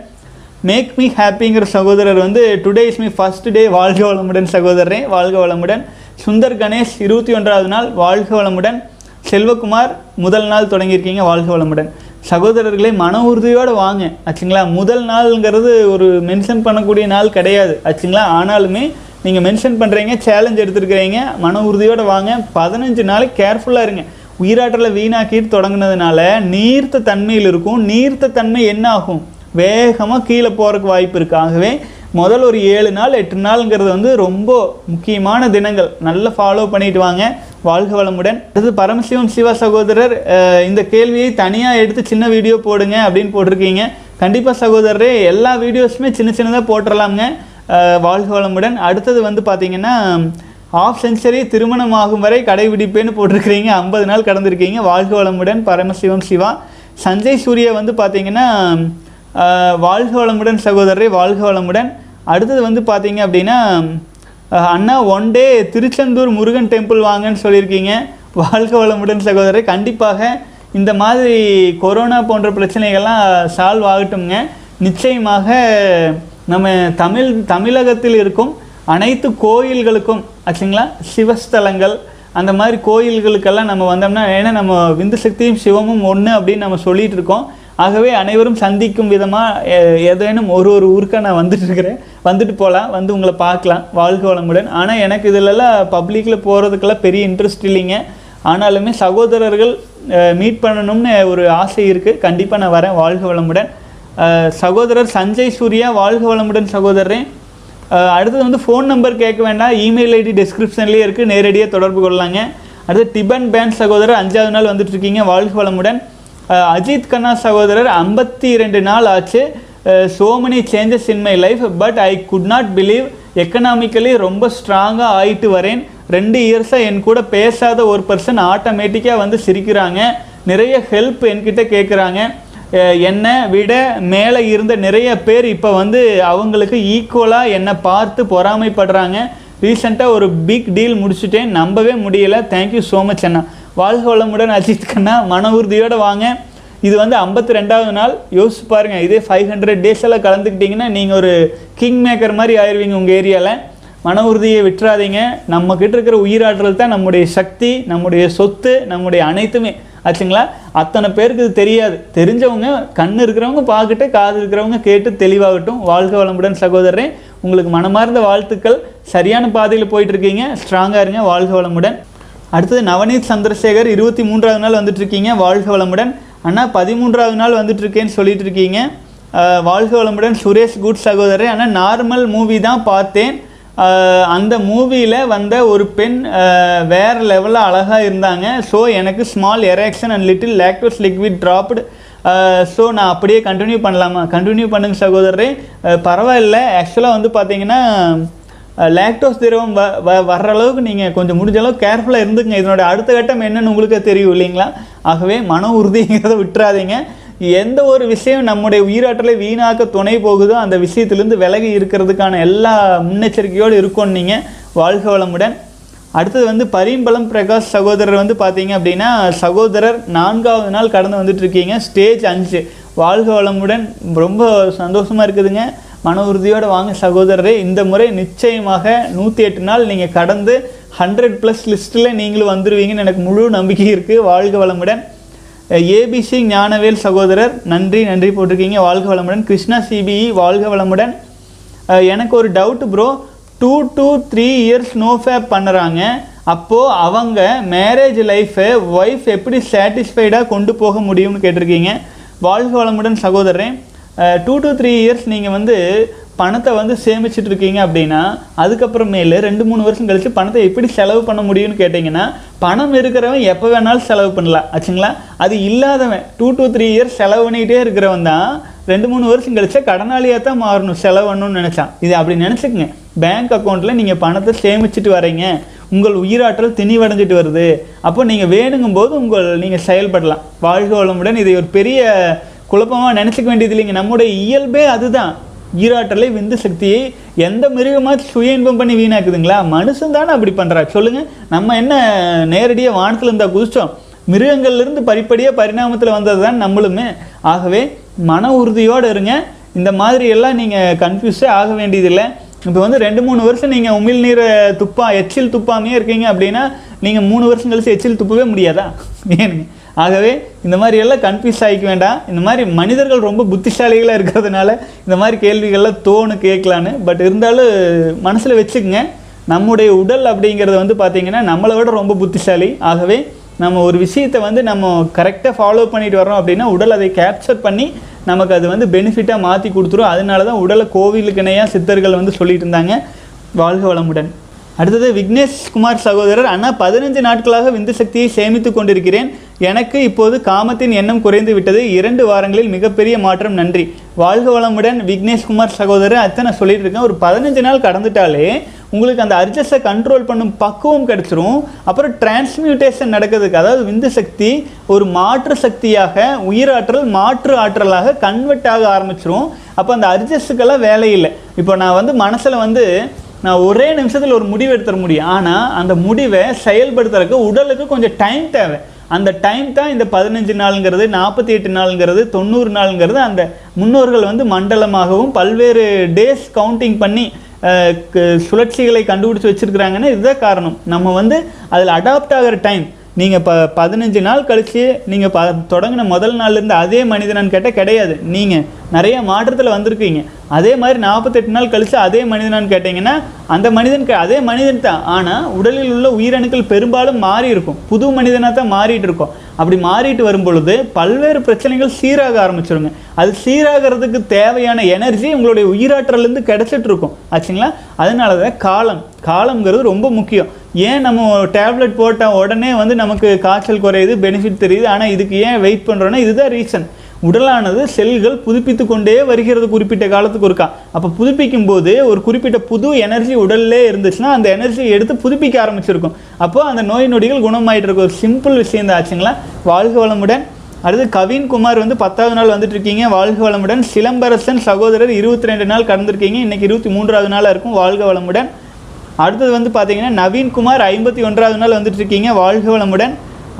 மேக் மீ ஹாப்பிங்கிற சகோதரர் வந்து today is me first day வாழ்க வளமுடன் சகோதரரே வாழ்க வளமுடன். சுந்தர் கணேஷ் இருபத்தி ஒன்றாவது நாள் வாழ்க வளமுடன். செல்வகுமார் முதல் நாள் தொடங்கியிருக்கீங்க வாழ்க வளமுடன். சகோதரர்களே மன உறுதியோடு வாங்க. ஆச்சுங்களா? முதல் நாள்ங்கிறது ஒரு மென்ஷன் பண்ணக்கூடிய நாள் கிடையாது. ஆச்சுங்களா? ஆனாலுமே நீங்கள் மென்ஷன் பண்ணுறீங்க சேலஞ்ச் எடுத்துருக்கிறீங்க மன உறுதியோடு வாங்க. பதினஞ்சு நாளைக்கு கேர்ஃபுல்லாக இருங்க. உயிராற்றலை வீணாக்கிட்டு தொடங்குனதுனால நீர்த்த தன்மையில் இருக்கும். நீர்த்த தன்மை என்ன ஆகும்? வேகமாக கீழே போகிறதுக்கு வாய்ப்பு இருக்குது ஆகவே முதல் ஒரு ஏழு நாள் எட்டு நாளுங்கிறது வந்து ரொம்ப முக்கியமான தினங்கள். நல்லா ஃபாலோ பண்ணிட்டு வாங்க. வாழ்க வளமுடன். அடுத்து பரமசிவம் சிவா சகோதரர் இந்த கேள்வியை தனியாக எடுத்து சின்ன வீடியோ போடுங்க அப்படின்னு போட்டிருக்கீங்க. கண்டிப்பாக சகோதரரே எல்லா வீடியோஸுமே சின்ன சின்னதாக போட்டுடலாம்ங்க வாழ்க வளமுடன். அடுத்தது வந்து பார்த்திங்கன்னா ஆஃப் செஞ்சுரி திருமணம் ஆகும் வரை கடைபிடிப்பேன்னு போட்டிருக்கிறீங்க. ஐம்பது நாள் கடந்திருக்கீங்க. வாழ்க வளமுடன் பரமசிவம் சிவா. சஞ்சய் சூர்யா வந்து பார்த்திங்கன்னா வாழ்க வளமுடன் சகோதரரை வாழ்க வளமுடன். அடுத்தது வந்து பார்த்தீங்க அப்படின்னா அண்ணா one day Tiruchendur Murugan temple வாங்கன்னு சொல்லியிருக்கீங்க. வாழ்க வளமுடன் சகோதரரை. கண்டிப்பாக இந்த மாதிரி கொரோனா போன்ற பிரச்சனைகள்லாம் சால்வ் ஆகட்டும்ங்க. நிச்சயமாக நம்ம தமிழ் தமிழகத்தில் இருக்கும் அனைத்து கோயில்களுக்கும் ஆச்சுங்களா? சிவஸ்தலங்கள் அந்த மாதிரி கோயில்களுக்கெல்லாம் நம்ம வந்தோம்னா ஏன்னா நம்ம விந்து சக்தியும் சிவமும் ஒன்று அப்படின்னு நம்ம சொல்லிகிட்டு இருக்கோம். ஆகவே அனைவரும் சந்திக்கும் விதமாக ஏதேனும் ஒரு ஒரு ஊருக்காக நான் வந்துட்டு இருக்கிறேன். வந்துட்டு போகலாம் வந்து உங்களை பார்க்கலாம் வாழ்க வளமுடன். ஆனால் எனக்கு இதிலெல்லாம் பப்ளிக்கில் போகிறதுக்கெல்லாம் பெரிய இன்ட்ரெஸ்ட் இல்லைங்க. ஆனாலுமே சகோதரர்கள் மீட் பண்ணணும்னு ஒரு ஆசை இருக்குது கண்டிப்பாக நான் வரேன் வாழ்க வளமுடன். சகோதரர் சஞ்சய் சூர்யா வாழ்க வளமுடன் சகோதரரே. அடுத்தது வந்து ஃபோன் நம்பர் கேட்க வேண்டாம். இமெயில் ஐடி டிஸ்கிரிப்ஷன்லேயே இருக்குது நேரடியாக தொடர்பு கொள்ளலாங்க. அடுத்து டிபன் பேன் சகோதரர் அஞ்சாவது நாள் வந்துட்டு இருக்கீங்க. வாழ்க வளமுடன். அஜித் கண்ணா சகோதரர் ஐம்பத்தி ரெண்டு நாள் ஆச்சு. So many changes in my life but I could not believe economically ரொம்ப ஸ்ட்ராங்காக ஆயிட்டு வரேன். ரெண்டு இயர்ஸாக என் கூட பேசாத ஒரு பர்சன் ஆட்டோமேட்டிக்காக வந்து சிரிக்கிறாங்க. நிறைய ஹெல்ப் என்கிட்ட கேட்குறாங்க என்னை விட மேலே இருந்த நிறைய பேர் இப்போ வந்து அவங்களுக்கு ஈக்குவலாக என்னை பார்த்து பொறாமைப்படுறாங்க. ரீசெண்டாக ஒரு பிக் டீல் முடிச்சுட்டேன். நம்பவே முடியல. தேங்க்யூ ஸோ மச் அண்ணா. வாழ்க வளமுடன் அஜித் கண்ணா மன உறுதியோடு வாங்க. இது வந்து ஐம்பத்தி ரெண்டாவது நாள். யோசிச்சு பாருங்கள் இதே ஃபைவ் ஹண்ட்ரட் டேஸ் எல்லாம் கலந்துக்கிட்டிங்கன்னா நீங்கள் ஒரு கிங் மேக்கர் மாதிரி ஆயிடுவீங்க உங்கள் ஏரியாவில் மன உறுதியை விட்டுறாதீங்க. நம்மக்கிட்ட இருக்கிற உயிராற்றல் தான் நம்முடைய சக்தி நம்முடைய சொத்து நம்முடைய அனைத்துமே. ஆச்சுங்களா? அத்தனை பேருக்கு இது தெரியாது. தெரிஞ்சவங்க கண் இருக்கிறவங்க பார்க்கிட்டு காது இருக்கிறவங்க கேட்டு தெளிவாகட்டும். வாழ்க வளமுடன் சகோதரரே. உங்களுக்கு மனமார்ந்த வாழ்த்துக்கள். சரியான பாதையில் போயிட்டுருக்கீங்க ஸ்ட்ராங்காக இருங்க. வாழ்க வளமுடன். அடுத்தது நவநீத் சந்திரசேகர் இருபத்தி மூன்றாவது நாள் வந்துட்டுருக்கீங்க. வாழ்க வளமுடன். அண்ணா பதிமூன்றாவது நாள் வந்துட்டுருக்கேன்னு சொல்லிட்டு இருக்கீங்க வாழ்க வளமுடன். சுரேஷ் குட் சகோதரர். ஆனால் நார்மல் மூவி தான் பார்த்தேன். அந்த மூவியில் வந்த ஒரு பெண் வேறு வேற லெவலில் அழகாக இருந்தாங்க. ஸோ எனக்கு small erection and little lactose liquid dropped so நான் அப்படியே கண்டினியூ பண்ணலாமா? கண்டினியூ பண்ணுங்க சகோதரரே. பரவாயில்ல. ஆக்சுவலாக வந்து பார்த்தீங்கன்னா லாக்டோஸ் திரவம் வ வ வர்ற அளவுக்கு நீங்கள் கொஞ்சம் முடிஞ்ச அளவுக்கு கேர்ஃபுல்லாக இருந்துங்க இதனோட அடுத்த கட்டம் என்னன்னு உங்களுக்கு தெரியும் இல்லைங்களா? ஆகவே மன உறுதிங்கிறத விட்டுறாதீங்க. எந்த ஒரு விஷயம் நம்முடைய உயிராற்றலை வீணாக்க துணை போகுதோ அந்த விஷயத்திலேருந்து விலகி இருக்கிறதுக்கான எல்லா முன்னெச்சரிக்கையோடு இருக்கும் நீங்கள் வாழ்க வளமுடன். அடுத்தது வந்து பரிம்பளம் பிரகாஷ் சகோதரர் வந்து பார்த்தீங்க அப்படின்னா சகோதரர் நான்காவது நாள் கடந்து வந்துட்டு இருக்கீங்க. ஸ்டேஜ் அஞ்சு. வாழ்க வளமுடன். ரொம்ப சந்தோஷமாக இருக்குதுங்க. மன உறுதியோடு வாங்க சகோதரரே இந்த முறை நிச்சயமாக நூற்றி எட்டு நாள் நீங்கள் கடந்து ஹண்ட்ரட் ப்ளஸ் லிஸ்ட்டில் நீங்களும் வந்துடுவீங்கன்னு எனக்கு முழு நம்பிக்கை இருக்குது வாழ்க வளமுடன். ஏபிசி ஞானவேல் சகோதரர் நன்றி நன்றி போட்டிருக்கீங்க. வாழ்க வளமுடன். கிருஷ்ணா சிபிஇ வாழ்க வளமுடன். எனக்கு ஒரு doubt bro two two three years no fap பண்ணுறாங்க. அப்போது அவங்க மேரேஜ் லைஃப்பை ஒய்ஃப் எப்படி சாட்டிஸ்ஃபைடாக கொண்டு போக முடியும்னு கேட்டிருக்கீங்க. வாழ்க வளமுடன் சகோதரன் டூ டு த்ரீ இயர்ஸ் நீங்கள் வந்து பணத்தை வந்து சேமிச்சிட்டு இருக்கீங்க அப்படின்னா அதுக்கப்புறமேலு ரெண்டு மூணு வருஷம் கழித்து பணத்தை எப்படி செலவு பண்ண முடியும்னு கேட்டிங்கன்னா பணம் இருக்கிறவன் எப்போ வேணாலும் செலவு பண்ணலாம். ஆச்சுங்களா? அது இல்லாதவன் டூ டூ த்ரீ இயர்ஸ் செலவு பண்ணிக்கிட்டே இருக்கிறவன் தான் ரெண்டு மூணு வருஷம் கழிச்சா கடனாளியாக தான் மாறணும் செலவு பண்ணணும்னு நினச்சான். இது அப்படி நினச்சிக்கங்க. பேங்க் அக்கௌண்ட்டில் நீங்கள் பணத்தை சேமிச்சுட்டு வரீங்க. உங்கள் உயிராற்றல் திணிவடைஞ்சிட்டு வருது. அப்போ நீங்கள் வேணுங்கும் போது உங்கள் நீங்கள் செயல்படலாம். வாழ்க வளமுடன். இதை ஒரு பெரிய குழப்பமாக நினச்சிக்க வேண்டியது இல்லைங்க. நம்முடைய இயல்பே அதுதான். ஈராற்றலை விந்து சக்தியை எந்த மிருகமாக சுய இன்பம் பண்ணி வீணாக்குதுங்களா? மனுஷன் தானே அப்படி பண்ணுறா சொல்லுங்கள் நம்ம என்ன நேரடியாக வானத்தில் இருந்தால் குதிச்சோம். மிருகங்கள்லேருந்து படிப்படியாக பரிணாமத்தில் வந்தது தான் நம்மளுமே. ஆகவே மன உறுதியோடு இருங்க. இந்த மாதிரி எல்லாம் நீங்கள் கன்ஃபியூஸே ஆக வேண்டியதில்லை. இப்போ வந்து ரெண்டு மூணு வருஷம் நீங்கள் உமிழ் நீரை துப்பா எச்சில் துப்பாமையே இருக்கீங்க அப்படின்னா நீங்கள் மூணு வருஷம் கழிச்சு எச்சில் துப்பவே முடியாதா? ஏனுங்க. ஆகவே இந்த மாதிரி எல்லாம் கன்ஃபியூஸ் ஆகிக்க வேண்டாம். இந்த மாதிரி மனிதர்கள் ரொம்ப புத்திசாலிகளாக இருக்கிறதுனால இந்த மாதிரி கேள்விகள்லாம் தோணு கேட்கலான்னு. பட் இருந்தாலும் மனசில் வச்சுக்கோங்க. நம்முடைய உடல் அப்படிங்கிறது வந்து பார்த்திங்கன்னா நம்மளை விட ரொம்ப புத்திசாலி. ஆகவே நம்ம ஒரு விஷயத்தை வந்து நம்ம கரெக்டாக ஃபாலோ பண்ணிட்டு வரோம் அப்படின்னா உடல் அதை கேப்சர் பண்ணி நமக்கு அது வந்து பெனிஃபிட்டாக மாற்றி கொடுத்துரும். அதனால தான் உடலை கோவிலுக்கு இணையாக சித்தர்கள் வந்து சொல்லிட்டு இருந்தாங்க. வாழ்க வளமுடன். அடுத்தது விக்னேஷ் குமார் சகோதரர் அண்ணா பதினஞ்சு நாட்களாக விந்து சக்தியை சேமித்து கொண்டிருக்கிறேன். எனக்கு இப்போது காமத்தின் எண்ணம் குறைந்து விட்டது. இரண்டு வாரங்களில் மிகப்பெரிய மாற்றம். நன்றி. வாழ்க வளமுடன் விக்னேஷ் குமார் சகோதரர் அத்தனை சொல்லிட்டு இருக்கேன். ஒரு பதினஞ்சு நாள் கடந்துட்டாலே உங்களுக்கு அந்த அர்ஜஸை கண்ட்ரோல் பண்ணும் பக்குவம் கிடச்சிரும். அப்புறம் டிரான்ஸ்மியூட்டேஷன் நடக்கிறதுக்கு அதாவது விந்து சக்தி ஒரு மாற்று சக்தியாக உயிராற்றல் மாற்று ஆற்றலாக கன்வெர்ட் ஆக ஆரம்பிச்சிரும். அப்போ அந்த அர்ஜஸுக்கெல்லாம் வேலை இல்லை. இப்போ நான் வந்து மனசில் வந்து நான் ஒரே நிமிஷத்தில் ஒரு முடிவு எடுத்துட முடியும். ஆனால் அந்த முடிவை செயல்படுத்துறதுக்கு உடலுக்கு கொஞ்சம் டைம் தேவை. அந்த டைம் தான் இந்த பதினஞ்சு நாளுங்கிறது நாற்பத்தி எட்டு நாளுங்கிறது தொண்ணூறு நாளுங்கிறது அந்த முன்னோர்கள் வந்து மண்டலமாகவும் பல்வேறு டேஸ் கவுண்டிங் பண்ணி க- சுழற்சிகளை கண்டுபிடிச்சி வச்சிருக்கிறாங்கன்னா இதுதான் காரணம். நம்ம வந்து அதில் அடாப்ட் ஆகிற டைம் நீங்கள் ப பதினஞ்சு நாள் கழித்து நீங்கள் ப தொடங்கின முதல் நாள்லேருந்து அதே மனிதனான்னு கேட்டால் கிடையாது. நீங்கள் நிறைய மாற்றத்தில் வந்திருக்கீங்க. அதே மாதிரி நாற்பத்தெட்டு நாள் கழித்து அதே மனிதனான்னு கேட்டிங்கன்னா அந்த மனிதனுக்கு அதே மனிதன் தான். ஆனால் உடலில் உள்ள உயிரணுக்கள் பெரும்பாலும் மாறி இருக்கும் புது மனிதனாக தான் மாறிட்டு இருக்கும். அப்படி மாறிட்டு வரும் பொழுது பல்வேறு பிரச்சனைகள் சீராக ஆரம்பிச்சிருங்க. அது சீராகிறதுக்கு தேவையான எனர்ஜி உங்களுடைய உயிராற்றலேருந்து கிடச்சிட்டு இருக்கும் ஆச்சுங்களா? அதனால தான் காலம். காலம்ங்கிறது ரொம்ப முக்கியம். ஏன் நம்ம டேப்லெட் போட்ட உடனே வந்து நமக்கு காய்ச்சல் குறையுது பெனிஃபிட் தெரியுது ஆனால் இதுக்கு ஏன் வெயிட் பண்ணுறோன்னா இதுதான் ரீசன் உடலானது செல்கள் புதுப்பித்து கொண்டே வருகிறது குறிப்பிட்ட காலத்துக்கு ஒருக்கா. அப்போ புதுப்பிக்கும் போது ஒரு குறிப்பிட்ட புது எனர்ஜி உடல்லே இருந்துச்சுன்னா அந்த எனர்ஜியை எடுத்து புதுப்பிக்க ஆரம்பிச்சிருக்கும். அப்போ அந்த நோய் நொடிகள் குணமாயிட்டு இருக்கும் ஒரு சிம்பிள் விஷயம் தான் ஆச்சுங்களா? வாழ்க வளமுடன். அடுத்து கவின் குமார் வந்து பத்தாவது நாள் வந்துட்டு இருக்கீங்க வாழ்க வளமுடன். சிலம்பரசன் சகோதரர் இருபத்தி ரெண்டு நாள் கடந்திருக்கீங்க. இன்னைக்கு இருபத்தி மூன்றாவது நாளாக இருக்கும். வாழ்க வளமுடன். அடுத்தது வந்து பார்த்தீங்கன்னா நவீன்குமார் ஐம்பத்தி ஒன்றாவது நாள் வந்துட்டு இருக்கீங்க வாழ்க வளமுடன்.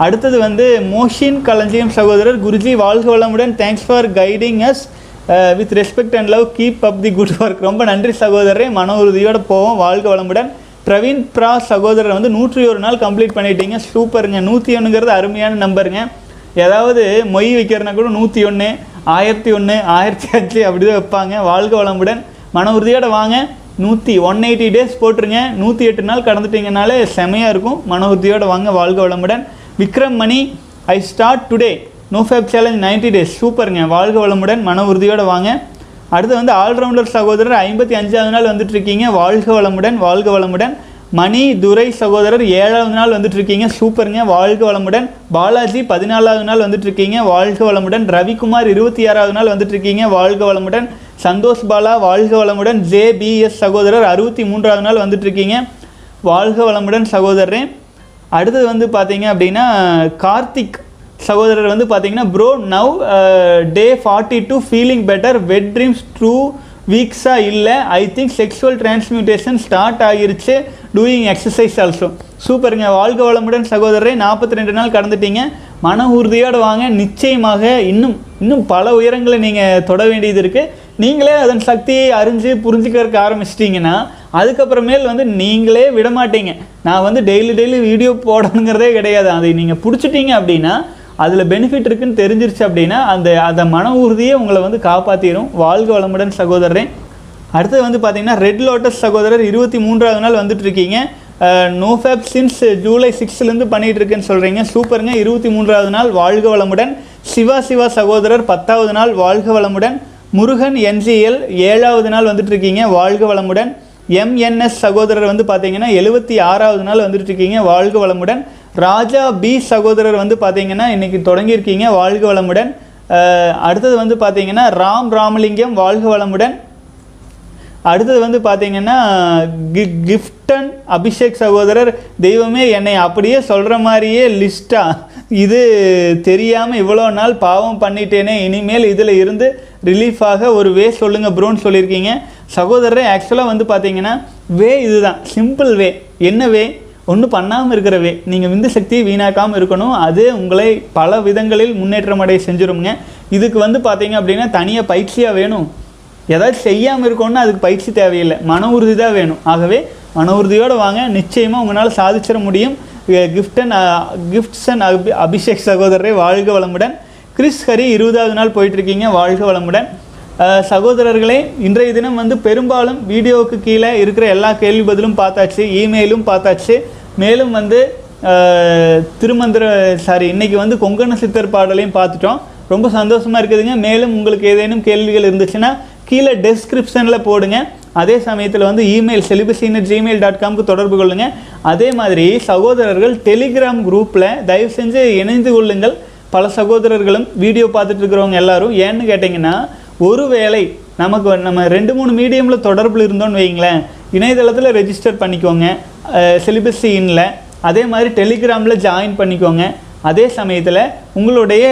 அடுத்தது வந்து மோஷின் களஞ்சியம் சகோதரர் குருஜி வாழ்க வளமுடன். Thanks for guiding us with respect and love keep up the good work ரொம்ப நன்றி சகோதரரே. மன உறுதியோடு போவோம். வாழ்க வளமுடன். பிரவீன் பிரா சகோதரர் வந்து நூற்றி ஒரு நாள் கம்ப்ளீட் பண்ணிட்டீங்க. சூப்பருங்க. நூற்றி ஒன்றுங்கிறது அருமையான நம்பருங்க ஏதாவது மொய் வைக்கிறனா கூட நூற்றி ஒன்று ஆயிரத்தி ஒன்று ஆயிரத்தி அஞ்சு அப்படி தான் வைப்பாங்க. வாழ்க வளமுடன். மன உறுதியோடு வாங்க. நூற்றி ஒன் எயிட்டி டேஸ் போட்டுருங்க. நூற்றி எட்டு நாள் கடந்துட்டீங்கனாலே செமையாக இருக்கும். மன உறுதியோடு வாங்க. வாழ்க வளமுடன். Vikram Mani I start today no fap challenge 90 days சூப்பருங்க. வாழ்க வளமுடன் மன உறுதியோடு வாங்க. அடுத்து வந்து ஆல்ரவுண்டர் சகோதரர் ஐம்பத்தி அஞ்சாவது நாள் வந்துட்டுருக்கீங்க. வாழ்க வளமுடன் வாழ்க வளமுடன். மணி துரை சகோதரர் ஏழாவது நாள் வந்துட்டுருக்கீங்க. சூப்பருங்க. வாழ்க வளமுடன். பாலாஜி பதினாலாவது நாள் வந்துட்டு இருக்கீங்க வாழ்க வளமுடன். ரவிக்குமார் இருபத்தி ஆறாவது நாள் வந்துட்டு இருக்கீங்க வாழ்க வளமுடன். சந்தோஷ் பாலா வாழ்க வளமுடன். ஜே பிஎஸ் சகோதரர் அறுபத்தி மூன்றாவது நாள் வந்துட்டுருக்கீங்க. வாழ்க வளமுடன் சகோதரரே. அடுத்தது வந்து பார்த்தீங்க அப்படின்னா கார்த்திக் சகோதரர் வந்து பார்த்தீங்கன்னா bro now day forty two feeling better wet dreams through வீக்ஸாக இல்லை. I think sexual transmutation start ஆகிருச்சு டூயிங் எக்ஸசைஸ் ஆல்சோ சூப்பருங்க. வாழ்க வளமுடன் சகோதரரை. நாற்பத்தி ரெண்டு நாள் கடந்துட்டீங்க. மன உறுதியோடு வாங்க. நிச்சயமாக இன்னும் இன்னும் பல உயரங்களை நீங்கள் தொட வேண்டியது இருக்குது நீங்களே அதன் சக்தியை அறிஞ்சு புரிஞ்சுக்கிறதுக்கு ஆரம்பிச்சிட்டிங்கன்னா அதுக்கப்புறமேல் வந்து நீங்களே விட மாட்டீங்க நான் வந்து டெய்லி டெய்லி வீடியோ போடணுங்கிறதே கிடையாது. அதை நீங்கள் பிடிச்சிட்டீங்க அப்படின்னா அதில் பெனிஃபிட் இருக்குன்னு தெரிஞ்சிருச்சு அப்படின்னா அந்த அந்த மன உறுதியே உங்களை வந்து காப்பாற்றிடும் வாழ்க வளமுடன் சகோதரரே. அடுத்தது வந்து பார்த்தீங்கன்னா ரெட் லோட்டஸ் சகோதரர் இருபத்தி மூன்றாவது நாள் வந்துட்டு இருக்கீங்க நோ ஃபேப் சின்ஸ் ஜூலை சிக்ஸ்லேருந்து பண்ணிகிட்டுருக்குன்னு சொல்கிறீங்க சூப்பருங்க. இருபத்தி மூன்றாவது நாள் வாழ்க வளமுடன். சிவா சிவா சகோதரர் பத்தாவது நாள் வாழ்க வளமுடன். முருகன் என்ஜிஎல் ஏழாவது நாள் வந்துட்டு இருக்கீங்க வாழ்க வளமுடன். எம்என்எஸ் சகோதரர் வந்து பார்த்தீங்கன்னா எழுபத்தி ஆறாவது நாள் வந்துட்டு இருக்கீங்க வாழ்க வளமுடன். ராஜா பி சகோதரர் வந்து பார்த்தீங்கன்னா இன்னைக்கு தொடங்கியிருக்கீங்க. வாழ்க வளமுடன். அடுத்தது வந்து பார்த்தீங்கன்னா ராம் ராமலிங்கம். வாழ்க வளமுடன். அடுத்தது வந்து பார்த்தீங்கன்னா கி கிஃப்டன் அபிஷேக் சகோதரர். தெய்வமே என்னை அப்படியே சொல்கிற மாதிரியே லிஸ்ட்டாக இது தெரியாமல் இவ்வளோ நாள் பாவம் பண்ணிட்டேனே. இனிமேல் இதில் இருந்து ரிலீஃபாக ஒரு வே சொல்லுங்கள் ப்ரோன்னு சொல்லியிருக்கீங்க. சகோதரரே ஆக்சுவலாக வந்து பார்த்தீங்கன்னா வே இதுதான். சிம்பிள் வே என்ன வே ஒன்றும் பண்ணாமல் இருக்கிற வே நீங்கள் விந்து சக்தியை வீணாக்காமல் இருக்கணும். அது உங்களை பல விதங்களில் முன்னேற்றம் அடைய செஞ்சிருங்க இதுக்கு வந்து பார்த்தீங்க அப்படின்னா தனியாக பயிற்சியாக வேணும். ஏதாவது செய்யாமல் இருக்கணும்னா அதுக்கு பயிற்சி தேவையில்லை. மன உறுதி தான் வேணும். ஆகவே மன உறுதியோடு வாங்க. நிச்சயமாக உங்களால் சாதிச்சிட முடியும். Gifton gifts and Abhi Abhishek சகோதரரை வாழ்க வளமுடன். கிறிஸ் ஹரி இருபதாவது நாள் போயிட்டுருக்கீங்க வாழ்க வளமுடன். சகோதரர்களே இன்றைய தினம் வந்து பெரும்பாலும் வீடியோவுக்கு கீழே இருக்கிற எல்லா கேள்வி பதிலும் பார்த்தாச்சு இமெயிலும் பார்த்தாச்சு. மேலும் வந்து திருமந்திர சாரி இன்றைக்கி வந்து கொங்கண சித்தர் பாடலையும் பார்த்துட்டோம். ரொம்ப சந்தோஷமாக இருக்குதுங்க. மேலும் உங்களுக்கு ஏதேனும் கேள்விகள் இருந்துச்சுன்னா கீழே டெஸ்கிரிப்ஷனில் போடுங்க. அதே சமயத்தில் வந்து இமெயில் செலிபஸின்னு ஜிமெயில் டாட் காம்க்கு தொடர்பு கொள்ளுங்கள் அதே மாதிரி சகோதரர்கள் டெலிகிராம் குரூப்பில் தயவு செஞ்சு இணைந்து கொள்ளுங்கள். பல சகோதரர்களும் வீடியோ பார்த்துட்டு இருக்கிறவங்க எல்லாரும். ஏன்னு கேட்டிங்கன்னா ஒருவேளை நமக்கு நம்ம ரெண்டு மூணு மீடியமில் தொடர்பில் இருந்தோம்னு வைங்களேன் இணையதளத்தில் ரெஜிஸ்டர் பண்ணிக்கோங்க. சிலிபஸி இன்ல அதே மாதிரி டெலிகிராமில் ஜாயின் பண்ணிக்கோங்க. அதே சமயத்தில் உங்களுடைய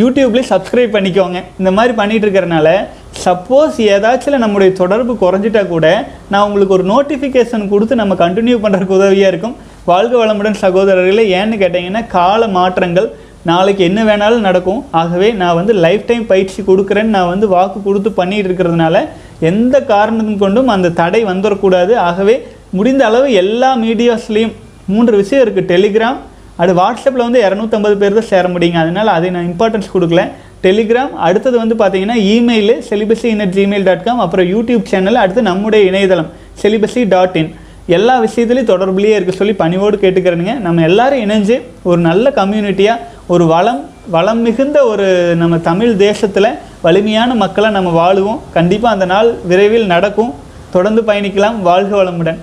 யூடியூப்லேயும் சப்ஸ்கிரைப் பண்ணிக்கோங்க. இந்த மாதிரி பண்ணிகிட்டு இருக்கிறனால சப்போஸ் ஏதாச்சும் நம்முடைய தொடர்பு குறைஞ்சிட்டா கூட நான் உங்களுக்கு ஒரு நோட்டிஃபிகேஷன் கொடுத்து நம்ம கண்டினியூ பண்ணுறதுக்கு உதவியாக இருக்கும். வாழ்க வளமுடன் சகோதரர்களே ஏன்னு கேட்டிங்கன்னா கால மாற்றங்கள் நாளைக்கு என்ன வேணாலும் நடக்கும். ஆகவே நான் வந்து லைஃப் டைம் பயிற்சி கொடுக்குறேன்னு நான் வந்து வாக்கு கொடுத்து பண்ணிகிட்டு இருக்கிறதுனால எந்த காரணத்தும் கொண்டும் அந்த தடை வந்துடக்கூடாது ஆகவே முடிந்த அளவு எல்லா மீடியாஸ்லேயும் மூன்று விஷயம் இருக்குது டெலிகிராம் அது வாட்ஸ்அப்பில் வந்து இரநூத்தம்பது பேர் தான் சேர முடியுங்க. அதனால் அதை நான் இம்பார்ட்டன்ஸ் கொடுக்கல. டெலிகிராம் அடுத்தது வந்து பார்த்தீங்கன்னா email celibacy in Gmail dot com அப்புறம் யூடியூப் சேனல் அடுத்து நம்முடைய இணையதளம் செலிபஸி டாட் இன் எல்லா விஷயத்துலையும் தொடர்புலேயே இருக்க சொல்லி பணிவோடு கேட்டுக்கிறேனுங்க. நம்ம எல்லாரும் இணைஞ்சு ஒரு நல்ல கம்யூனிட்டியாக ஒரு வளம் வளம் மிகுந்த ஒரு நம்ம தமிழ் தேசத்தில் வலிமையான மக்களை நம்ம வாழுவோம். கண்டிப்பாக அந்த நாள் விரைவில் நடக்கும். தொடர்ந்து பயணிக்கலாம். வாழ்க வளமுடன்.